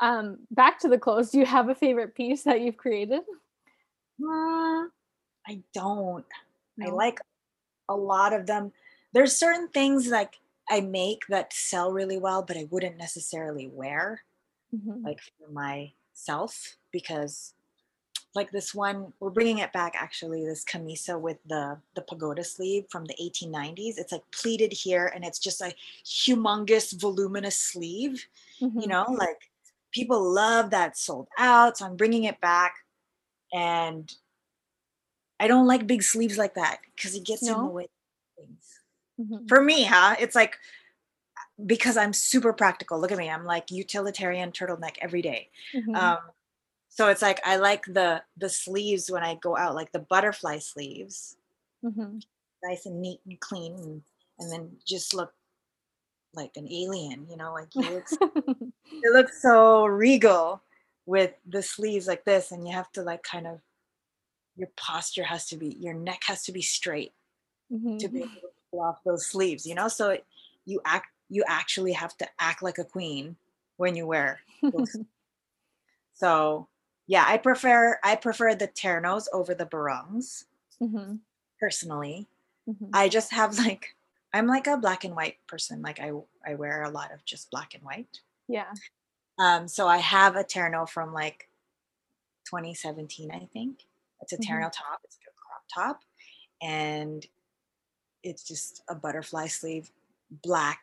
Speaker 2: Um, back to the clothes. Do you have a favorite piece that you've created?
Speaker 1: Uh, I don't. No. I like a lot of them. There's certain things like I make that sell really well, but I wouldn't necessarily wear mm-hmm. like for myself because like this one we're bringing it back actually this camisa with the the pagoda sleeve from the 1890s it's like pleated here and it's just a humongous voluminous sleeve mm-hmm. you know like people love that sold out so i'm bringing it back and i don't like big sleeves like that because it gets no. in the way Mm-hmm. For me, huh? It's like because I'm super practical. Look at me. I'm like utilitarian turtleneck every day. Mm-hmm. Um, so it's like I like the the sleeves when I go out, like the butterfly sleeves, mm-hmm. nice and neat and clean, and, and then just look like an alien. You know, like it looks it looks so regal with the sleeves like this, and you have to like kind of your posture has to be your neck has to be straight mm-hmm. to be able to pull off those sleeves, you know? So you act you actually have to act like a queen when you wear those. so yeah, I prefer I prefer the ternos over the barongs mm-hmm. personally. Mm-hmm. I just have like I'm like a black and white person. Like I I wear a lot of just black and white.
Speaker 2: Yeah.
Speaker 1: Um, so I have a terno from like 2017, I think. It's a mm-hmm. terno top. It's like a crop top, and it's just a butterfly sleeve, black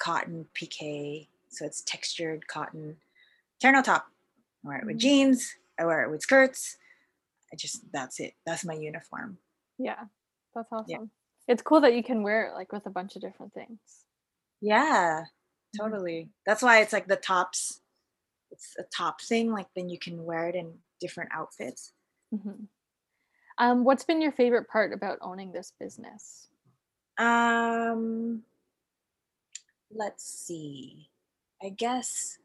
Speaker 1: cotton pique. So it's textured cotton. Terno top. I wear it with mm-hmm. jeans. I wear it with skirts. I just that's it. That's my uniform.
Speaker 2: Yeah, that's awesome. Yeah. It's cool that you can wear it like with a bunch of different things.
Speaker 1: Yeah, mm-hmm. totally. Mm-hmm. That's why it's like the tops. It's a top thing. Like then you can wear it in different outfits. Mm-hmm.
Speaker 2: Um, what's been your favorite part about owning this business?
Speaker 1: Um, let's see. I guess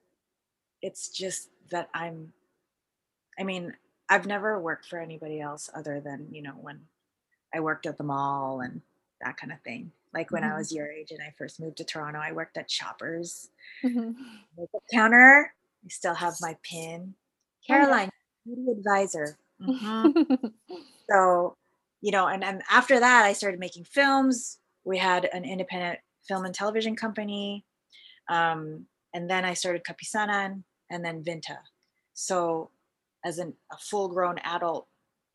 Speaker 1: it's just that I'm, I mean, I've never worked for anybody else other than, you know, when I worked at the mall and that kind of thing. Like when mm-hmm. I was your age and I first moved to Toronto, I worked at Shoppers. Mm-hmm. Counter, I still have my pin. Caroline, beauty advisor. Mm-hmm. so, you know, and, and after that, I started making films, we had an independent film and television company. Um, and then I started Kapisanan and then Vinta. So as an, a full grown adult,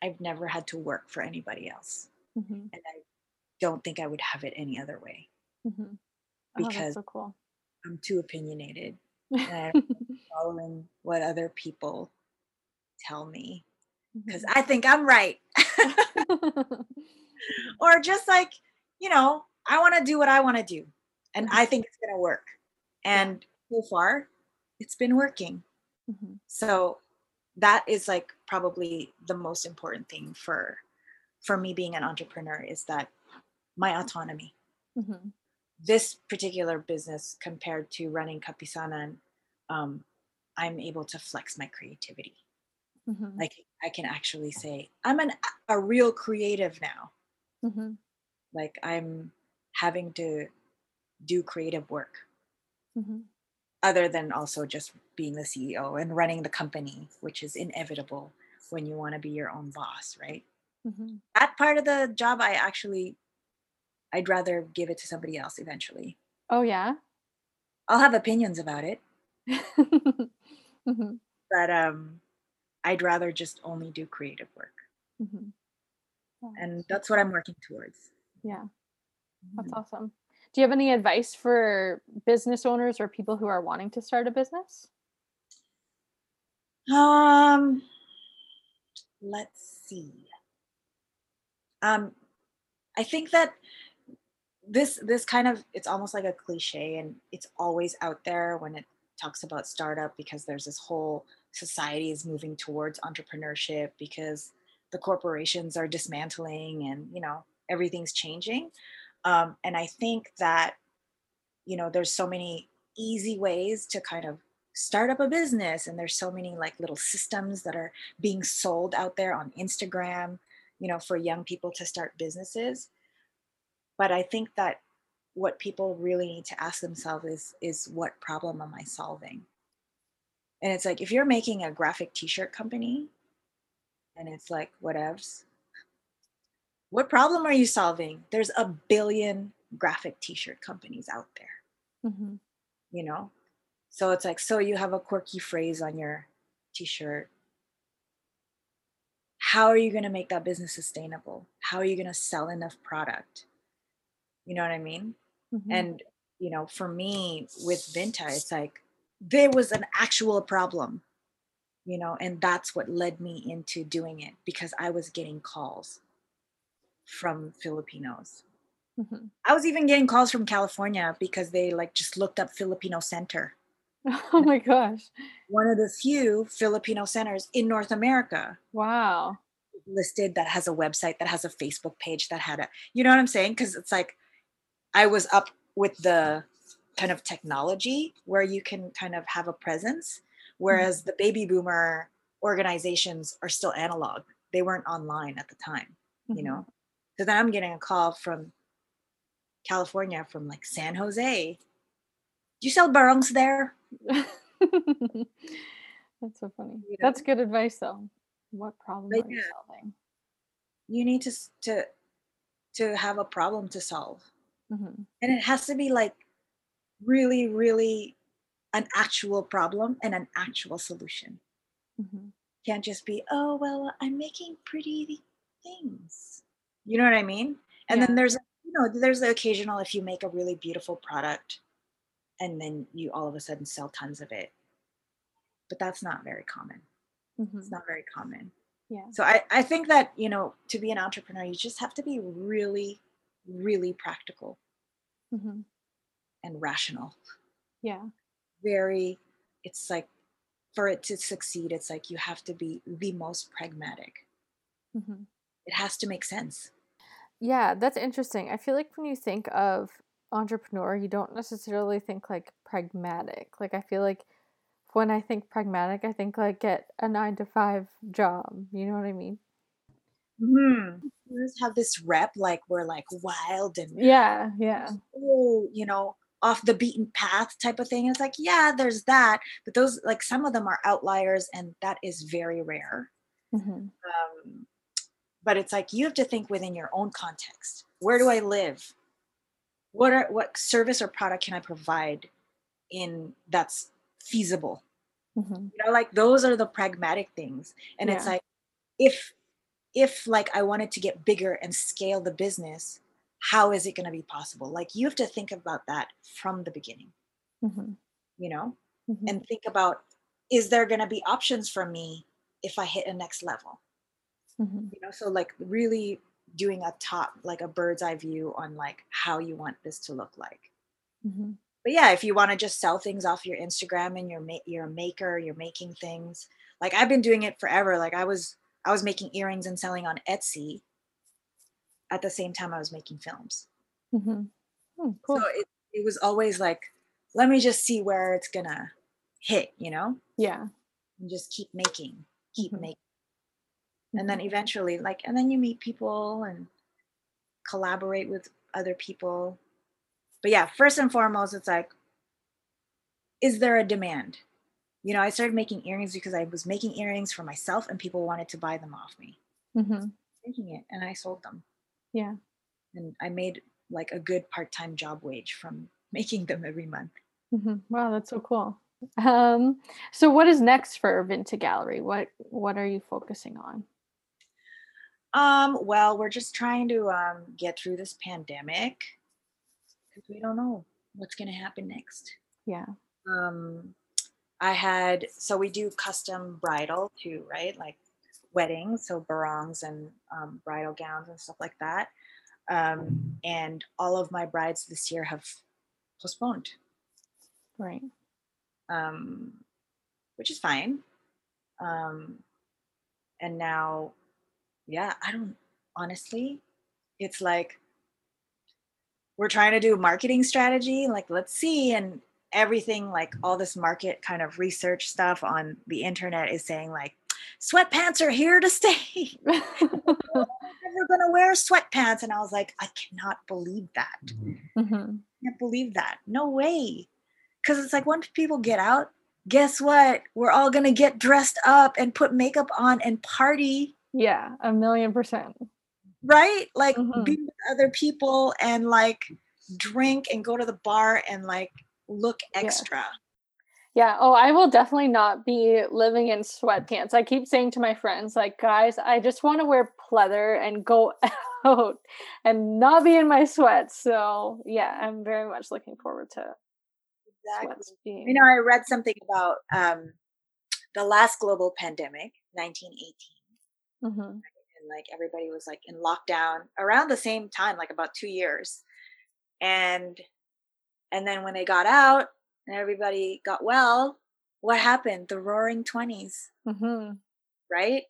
Speaker 1: I've never had to work for anybody else. Mm-hmm. And I don't think I would have it any other way. Mm-hmm. Oh, because
Speaker 2: so cool.
Speaker 1: I'm too opinionated. and I'm following what other people tell me because mm-hmm. I think I'm right. or just like, you know, I want to do what I want to do, and
Speaker 2: Mhm.
Speaker 1: I think it's gonna work. And so far, it's been working.
Speaker 2: Mhm.
Speaker 1: So that is like probably the most important thing for for me being an entrepreneur is that my autonomy.
Speaker 2: Mhm.
Speaker 1: This particular business compared to running Kapisanan, um, I'm able to flex my creativity.
Speaker 2: Mhm.
Speaker 1: Like I can actually say I'm an a real creative now. Like I'm having to do creative work
Speaker 2: Mhm.
Speaker 1: other than also just being the CEO and running the company, which is inevitable when you want to be your own boss, right?
Speaker 2: Mhm.
Speaker 1: That part of the job, I actually, I'd rather give it to somebody else eventually.
Speaker 2: Oh yeah.
Speaker 1: I'll have opinions about it,
Speaker 2: Mhm.
Speaker 1: but um, I'd rather just only do creative work.
Speaker 2: Mhm. Yeah,
Speaker 1: And that's what I'm working towards.
Speaker 2: Yeah, that's
Speaker 1: Mhm.
Speaker 2: awesome. Do you have any advice for business owners or people who are wanting to start a business?
Speaker 1: Um, let's see. Um, I think that this this kind of it's almost like a cliche and it's always out there when it talks about startup because there's this whole society is moving towards entrepreneurship because the corporations are dismantling and you know everything's changing. Um, and i think that you know there's so many easy ways to kind of start up a business and there's so many like little systems that are being sold out there on instagram you know for young people to start businesses. But i think that what people really need to ask themselves is is what problem am i solving? And it's like if you're making a graphic t-shirt company and it's like whatevs what problem are you solving? There's a billion graphic t-shirt companies out there
Speaker 2: Mhm.
Speaker 1: you know? So it's like so you have a quirky phrase on your t-shirt. How are you going to make that business sustainable? How are you going to sell enough product? You know what i mean?
Speaker 2: Mhm.
Speaker 1: and you know for me with vinta it's like there was an actual problem you know and that's what led me into doing it because i was getting calls from filipinos.
Speaker 2: Mhm.
Speaker 1: i was even getting calls from california because they like just looked up filipino center.
Speaker 2: Oh my gosh.
Speaker 1: one of the few filipino centers in north america
Speaker 2: Wow.
Speaker 1: listed that has a website that has a facebook page that had a you know what i'm saying? Because it's like i was up with the kind of technology where you can kind of have a presence whereas the baby boomer organizations are still analog. They weren't online at the time you know so then i'm getting a call from california from like san jose do you sell barongs there.
Speaker 2: That's so funny.
Speaker 1: You
Speaker 2: That's good advice though. What problem
Speaker 1: Like,
Speaker 2: are you solving?
Speaker 1: you need to to to have a problem to solve
Speaker 2: Mhm.
Speaker 1: and it has to be like really really an actual problem and an actual solution
Speaker 2: Mhm.
Speaker 1: can't just be oh well i'm making pretty things you know what i mean and
Speaker 2: Yeah.
Speaker 1: then there's you know there's the occasional if you make a really beautiful product and then you all of a sudden sell tons of it but that's not very common
Speaker 2: Mhm.
Speaker 1: it's not very common
Speaker 2: Yeah.
Speaker 1: so I, I think that you know to be an entrepreneur you just have to be really really practical
Speaker 2: Mhm.
Speaker 1: and rational
Speaker 2: Yeah.
Speaker 1: very it's like for it to succeed it's like you have to be the most pragmatic
Speaker 2: Mhm.
Speaker 1: It has to make sense
Speaker 2: Yeah, that's interesting. I feel like when you think of entrepreneur, you don't necessarily think like pragmatic. Like I feel like when I think pragmatic, I think like get a 9 to 5 job. You know what I mean?
Speaker 1: hmm have this rep like we're like wild and
Speaker 2: Yeah, yeah.
Speaker 1: oh you know off the beaten path type of thing it's like yeah there's that but those like some of them are outliers and that is very rare
Speaker 2: Mhm.
Speaker 1: um, but it's like you have to think within your own context. Where do i live? What are what service or product can i provide in that's feasible?
Speaker 2: Mhm.
Speaker 1: you know like those are the pragmatic things. And it's like if if like i wanted to get bigger and scale the business how is it going to be possible? Like you have to think about that from the beginning.
Speaker 2: Mhm.
Speaker 1: you know?
Speaker 2: Mhm.
Speaker 1: and think about is there going to be options for me if i hit a next level
Speaker 2: Mhm.
Speaker 1: you know so like really doing a top like a bird's eye view on like how you want this to look like
Speaker 2: Mhm.
Speaker 1: but yeah if you want to just sell things off your instagram and you're ma- you're a maker you're making things like i've been doing it forever like i was i was making earrings and selling on etsy at the same time i was making films
Speaker 2: Mhm. Hmm, cool.
Speaker 1: so it, it was always like let me just see where it's gonna hit you know
Speaker 2: yeah.
Speaker 1: and just keep making keep
Speaker 2: Mhm.
Speaker 1: making and then eventually like and then you meet people and collaborate with other people but yeah first and foremost it's like is there a demand you know i started making earrings because i was making earrings for myself and people wanted to buy them off me
Speaker 2: mm-hmm.
Speaker 1: making it and i sold them
Speaker 2: Yeah.
Speaker 1: and i made like a good part-time job wage from making them every month
Speaker 2: Mhm. Wow, that's so cool. Um, so what is next for Vinta Gallery? What what are you focusing on?
Speaker 1: Um well we're just trying to um get through this pandemic because we don't know what's going to happen next.
Speaker 2: Yeah.
Speaker 1: um i had so we do custom bridal too right? Like weddings so barongs and um, bridal gowns and stuff like that. Um and all of my brides this year have postponed.
Speaker 2: Right.
Speaker 1: um which is fine. Um and now yeah i don't honestly it's like we're trying to do marketing strategy like let's see and everything like all this market kind of research stuff on the internet is saying like sweatpants are here to stay. We're gonna wear sweatpants. And i was like i cannot believe that.
Speaker 2: Mm-hmm.
Speaker 1: I can't believe that. No way. Because it's like once people get out guess what? We're all gonna get dressed up and put makeup on and party
Speaker 2: Yeah, a million percent.
Speaker 1: right like
Speaker 2: Mhm.
Speaker 1: be with other people and like drink and go to the bar and like look extra
Speaker 2: Yeah. Oh, I will definitely not be living in sweatpants. I keep saying to my friends, like, guys, I just want to wear pleather and go out and not be in my sweats. So yeah, I'm very much looking forward to sweats being.
Speaker 1: you know i read something about um the last global pandemic 1918
Speaker 2: Mhm.
Speaker 1: and like everybody was like in lockdown around the same time like about two years and and then when they got out and everybody got well what happened the roaring 20s
Speaker 2: Mm-hmm.
Speaker 1: right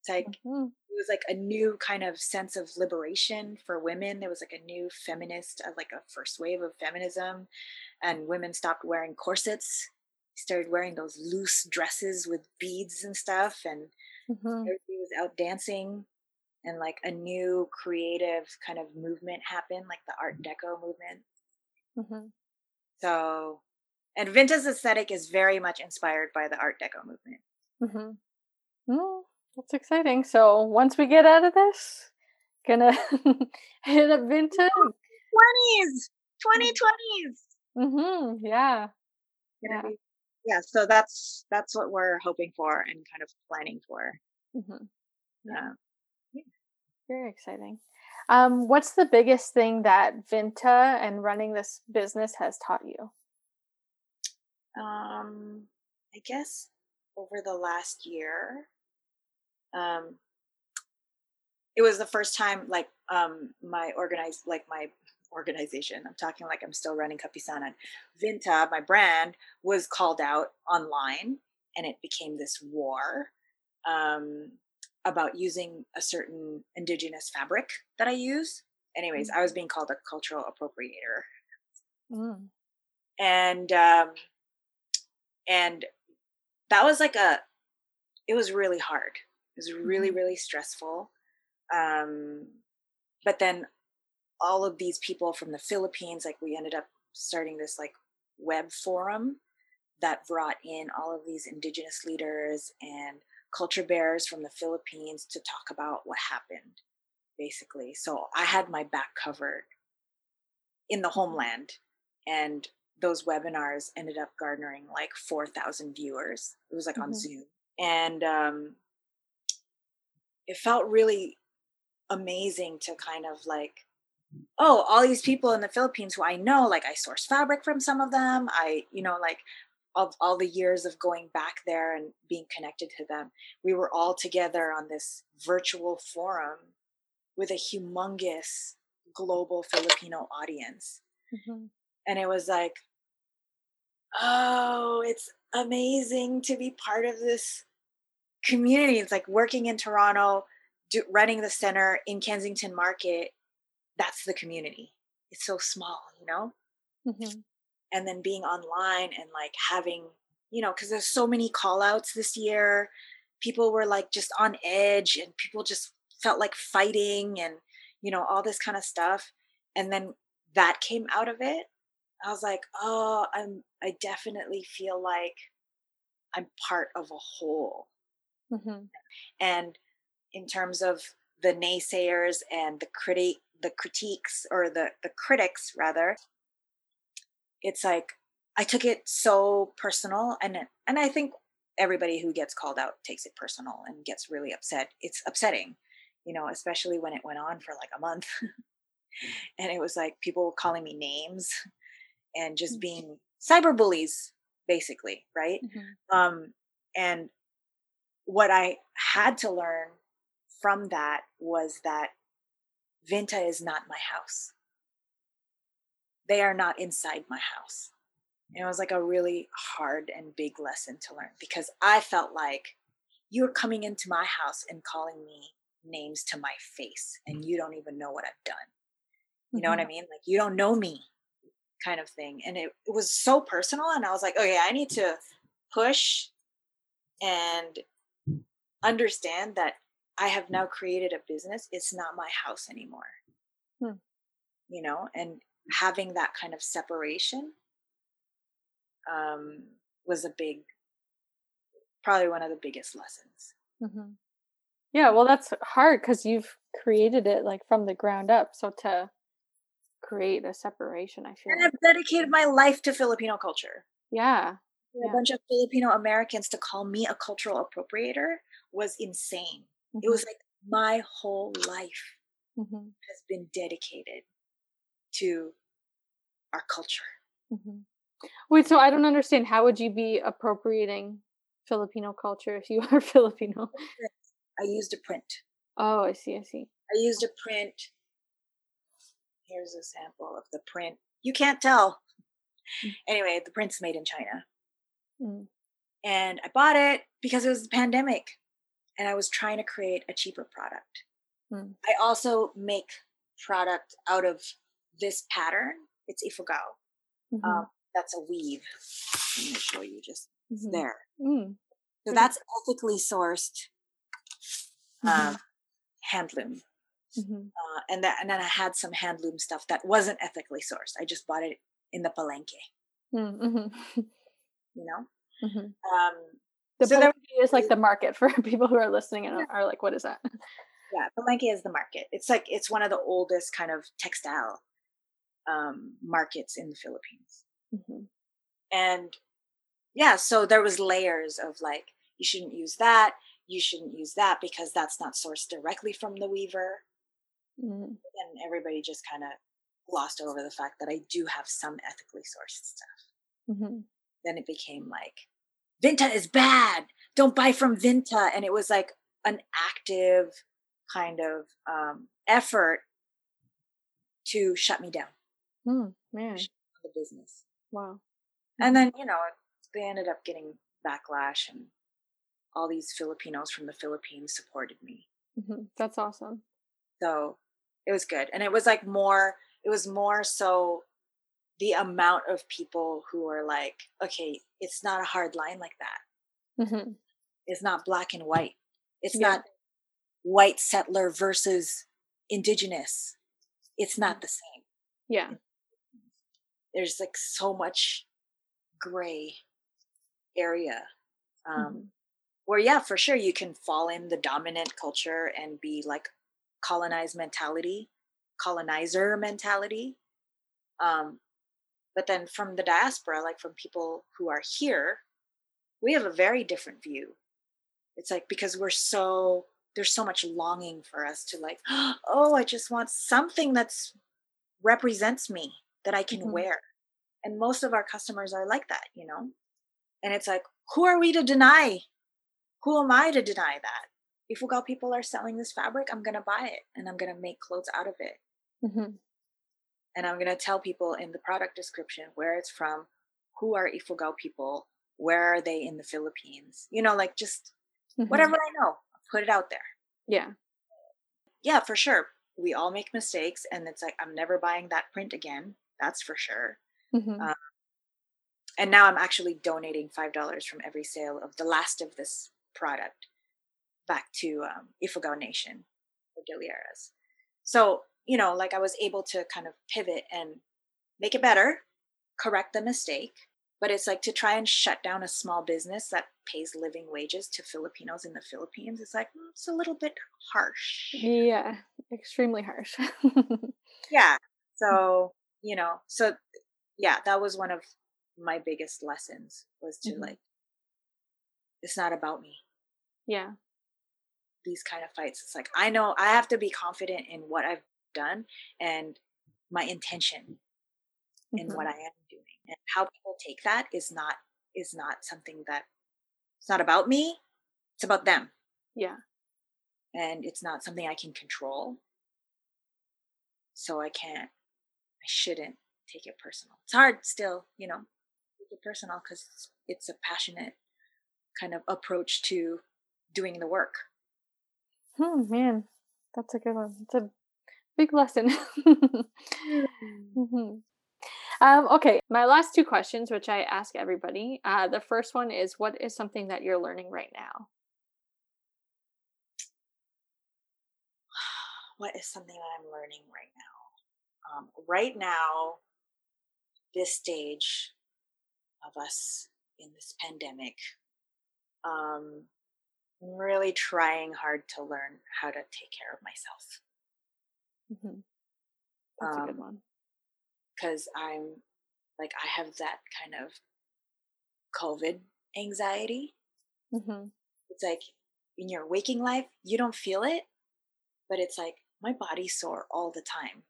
Speaker 1: it's like
Speaker 2: Mhm.
Speaker 1: it was like a new kind of sense of liberation for women there was like a new feminist uh, like a first wave of feminism and women stopped wearing corsets started wearing those loose dresses with beads and stuff and
Speaker 2: Mhm.
Speaker 1: everybody was out dancing and like a new creative kind of movement happened like the art deco movement
Speaker 2: Mhm.
Speaker 1: so and Vinta's aesthetic is very much inspired by the art deco movement
Speaker 2: Mhm. Mm, that's exciting. So once we get out of this, gonna hit a vintage.
Speaker 1: 20s 2020s
Speaker 2: Mm-hmm. Yeah.
Speaker 1: Gonna
Speaker 2: Yeah.
Speaker 1: be- yeah so that's that's what we're hoping for and kind of planning for
Speaker 2: Mm-hmm. Yeah.
Speaker 1: uh,
Speaker 2: Very exciting. Um, what's the biggest thing that Vinta and running this business has taught you?
Speaker 1: um i guess over the last year um it was the first time like um my organized like my organization i'm talking like i'm still running kapisanan vinta my brand was called out online and it became this war um about using a certain indigenous fabric that i use anyways i was being called a cultural appropriator
Speaker 2: Mm.
Speaker 1: and um and that was like a it was really hard it was really
Speaker 2: Mhm.
Speaker 1: really stressful um but then all of these people from the philippines like we ended up starting this like web forum that brought in all of these indigenous leaders and culture bearers from the philippines to talk about what happened basically. So i had my back covered in the homeland and those webinars ended up garnering like 4000 viewers. It was like on
Speaker 2: Mhm.
Speaker 1: zoom. And um it felt really amazing to kind of like oh all these people in the philippines who i know like i source fabric from some of them i you know like of all the years of going back there and being connected to them we were all together on this virtual forum with a humongous global Filipino audience. Mm-hmm. And it was like, oh, it's amazing to be part of this community. It's like working in Toronto, do, running the center in Kensington Market. That's the community. It's so small, you know? Mm-hmm. And then being online and like having, you know, because there's so many call outs this year. People were like just on edge and people just felt like fighting and, you know, all this kind of stuff. And then that came out of it. I was like, oh, I'm I definitely feel like I'm part of a whole. Mm-hmm. And in terms of the naysayers and the critic the critiques or the the critics rather it's like i took it so personal and and i think everybody who gets called out takes it personal and gets really upset it's upsetting you know especially when it went on for like a month and it was like people calling me names and just mm. being cyber bullies basically right mm-hmm. um and what i had to learn from that was that Vinta is not my house. They are not inside my house. And it was like a really hard and big lesson to learn because I felt like you're coming into my house and calling me names to my face and you don't even know what I've done. You know mm-hmm. what I mm-hmm. mean? Like you don't know me kind of thing. And it, it was so personal. And I was like, okay, I need to push and understand that I have now created a business. It's not my house anymore. Hmm. You know, and having that kind of separation um, was a big, probably one of the biggest lessons.
Speaker 2: Mm-hmm. Yeah, well, that's hard because you've created it like from the ground up. So to create a separation, I feel.
Speaker 1: And I've dedicated my life to Filipino culture.
Speaker 2: Yeah.
Speaker 1: A bunch of Filipino Americans to call me a cultural appropriator was insane. Mm-hmm. It was like my whole life mm-hmm. has been dedicated to our culture.
Speaker 2: Mm-hmm. Wait, so I don't understand. How would you be appropriating Filipino culture if you are Filipino?
Speaker 1: I used a print.
Speaker 2: Oh, I see. I see.
Speaker 1: I used a print. Here's a sample of the print. You can't tell. Mm. Anyway, the print's made in China. Mm. And I bought it because it was the pandemic and I was trying to create a cheaper product. Hmm. I also make product out of this pattern. It's ifugao. Mm-hmm. Um, that's a weave. Let me show you just mm-hmm. there. Mm. So that's ethically sourced mm-hmm. um, handloom. Mm-hmm. Uh, and that, and then I had some handloom stuff that wasn't ethically sourced. I just bought it in the palenque. Mm-hmm. You know, um,
Speaker 2: the so there is like the market for people who are listening and are like, what is that?
Speaker 1: Yeah, Palenque is the market. It's like it's one of the oldest kind of textile um, markets in the Philippines. Mm-hmm. And yeah, so there was layers of like you shouldn't use that, you shouldn't use that because that's not sourced directly from the weaver. Mm-hmm. And everybody just kind of glossed over the fact that I do have some ethically sourced stuff. Mm-hmm. Then it became like Vinta is bad. Don't buy from Vinta. And it was like an active kind of um, effort to shut me down.
Speaker 2: Hmm, man.
Speaker 1: The business.
Speaker 2: Wow.
Speaker 1: And then, you know, they ended up getting backlash and all these Filipinos from the Philippines supported me.
Speaker 2: Mm-hmm. That's awesome.
Speaker 1: So it was good. And it was like more, it was more so the amount of people who are like, okay, it's not a hard line like that. Mm-hmm. It's not black and white. It's yeah. not white settler versus indigenous. It's not the same.
Speaker 2: Yeah.
Speaker 1: There's like so much gray area. Um, mm-hmm. Where, yeah, for sure, you can fall in the dominant culture and be like colonized mentality, colonizer mentality. Um, but then from the diaspora, like from people who are here, we have a very different view. It's like because we're so there's so much longing for us to like, oh, I just want something that's represents me that I can mm-hmm. wear. And most of our customers are like that, you know? And it's like, who are we to deny? Who am I to deny that? If Ifugao people are selling this fabric. I'm gonna buy it and I'm gonna make clothes out of it.
Speaker 2: Mm-hmm.
Speaker 1: And I'm gonna tell people in the product description where it's from, who are Ifugao people, where are they in the Philippines? You know, like just
Speaker 2: Mm-hmm.
Speaker 1: whatever I know, put it out there.
Speaker 2: Yeah.
Speaker 1: Yeah, for sure. We all make mistakes, and it's like I'm never buying that print again. That's for sure.
Speaker 2: Mm-hmm.
Speaker 1: Uh, and now I'm actually donating five dollars from every sale of the last of this product back to um, Ifugao Nation or Delieras. So you know, like I was able to kind of pivot and make it better, correct the mistake. But it's like to try and shut down a small business that pays living wages to Filipinos in the Philippines. It's like mm, it's a little bit harsh.
Speaker 2: yeah. Extremely harsh.
Speaker 1: Yeah. So you know, so yeah, that was one of my biggest lessons was to
Speaker 2: Mhm.
Speaker 1: like, it's not about me.
Speaker 2: yeah.
Speaker 1: These kind of fights, it's like I know I have to be confident in what I've done and my intention in
Speaker 2: Mhm.
Speaker 1: what I am doing, and how people take that is not is not something that it's not about me. It's about them,
Speaker 2: Yeah.
Speaker 1: and it's not something I can control. So I can't, I shouldn't take it personal. It's hard still, you know, take it personal because it's, it's a passionate kind of approach to doing the work.
Speaker 2: Hmm, man, that's a good one. It's a big lesson. Mhm. Um, okay, my last two questions, which I ask everybody. Uh, the first one is What is something that you're learning right now?
Speaker 1: what is something that I'm learning right now? Um, right now, this stage of us in this pandemic, um, I'm really trying hard to learn how to take care of myself
Speaker 2: Mhm. That's a good
Speaker 1: Um,
Speaker 2: one.
Speaker 1: because I'm like, I have that kind of COVID anxiety.
Speaker 2: hmm
Speaker 1: It's like in your waking life, you don't feel it, but it's like my body's sore all the time.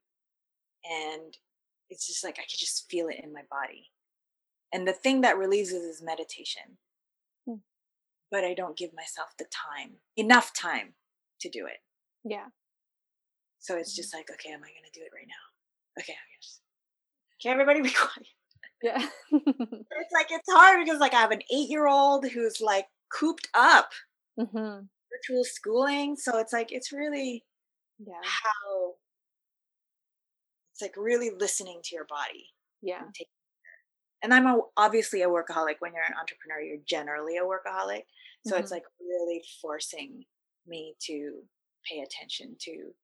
Speaker 1: And it's just like I could just feel it in my body. And the thing that relieves is meditation.
Speaker 2: Hmm.
Speaker 1: But I don't give myself the time, enough time to do it.
Speaker 2: Yeah.
Speaker 1: So it's just like, okay, am I going to do it right now? Okay, I guess. Okay, everybody be quiet.
Speaker 2: Yeah.
Speaker 1: It's like, it's hard because like I have an eight year old who's like cooped up
Speaker 2: hmm
Speaker 1: virtual schooling. So it's like, it's really
Speaker 2: Yeah.
Speaker 1: how it's like really listening to your body
Speaker 2: Yeah.
Speaker 1: and taking care. And I'm a, obviously a workaholic. When you're an entrepreneur, you're generally a workaholic. So it's
Speaker 2: Mhm.
Speaker 1: like really forcing me to pay attention to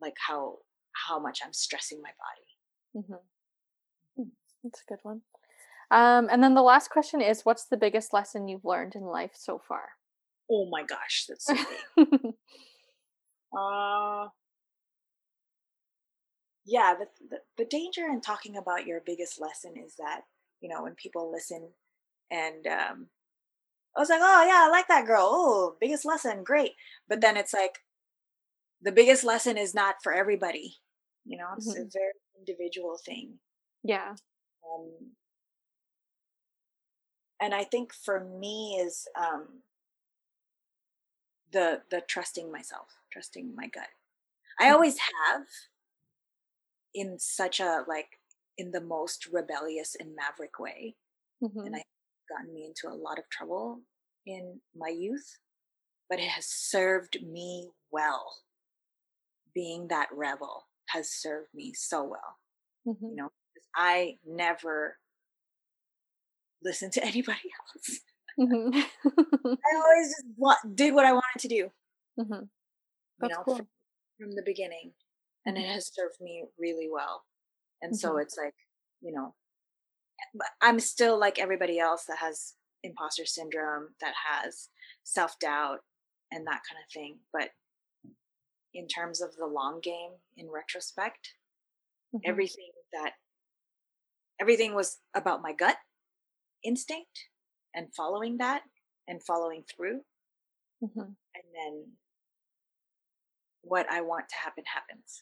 Speaker 1: like how how much I'm stressing my body.
Speaker 2: hmm That's a good one. Um, and then the last question is What's the biggest lesson you've learned in life so far?
Speaker 1: Oh my gosh, that's so big. Uh yeah, the, the the danger in talking about your biggest lesson is that you know when people listen and um I was like, oh yeah, I like that girl. Oh, biggest lesson, great. But then it's like the biggest lesson is not for everybody. You know, it's a
Speaker 2: Mhm.
Speaker 1: very individual thing.
Speaker 2: yeah.
Speaker 1: Um, and I think for me is um, the the trusting myself, trusting my gut. I
Speaker 2: Mhm.
Speaker 1: always have in such a like in the most rebellious and maverick way,
Speaker 2: hmm
Speaker 1: and I gotten me into a lot of trouble in my youth, but it has served me well. Being that rebel has served me so well.
Speaker 2: hmm
Speaker 1: You know, I never listened to anybody else.
Speaker 2: hmm
Speaker 1: I always just did what I wanted to do.
Speaker 2: hmm
Speaker 1: You know,
Speaker 2: cool.
Speaker 1: from, from the beginning, and it has served me really well. And so
Speaker 2: Mhm.
Speaker 1: it's like, you know, I'm still like everybody else that has imposter syndrome, that has self doubt, and that kind of thing. But in terms of the long game, in retrospect,
Speaker 2: Mhm.
Speaker 1: everything that everything was about my gut instinct and following that and following through
Speaker 2: Mhm.
Speaker 1: and then what i want to happen happens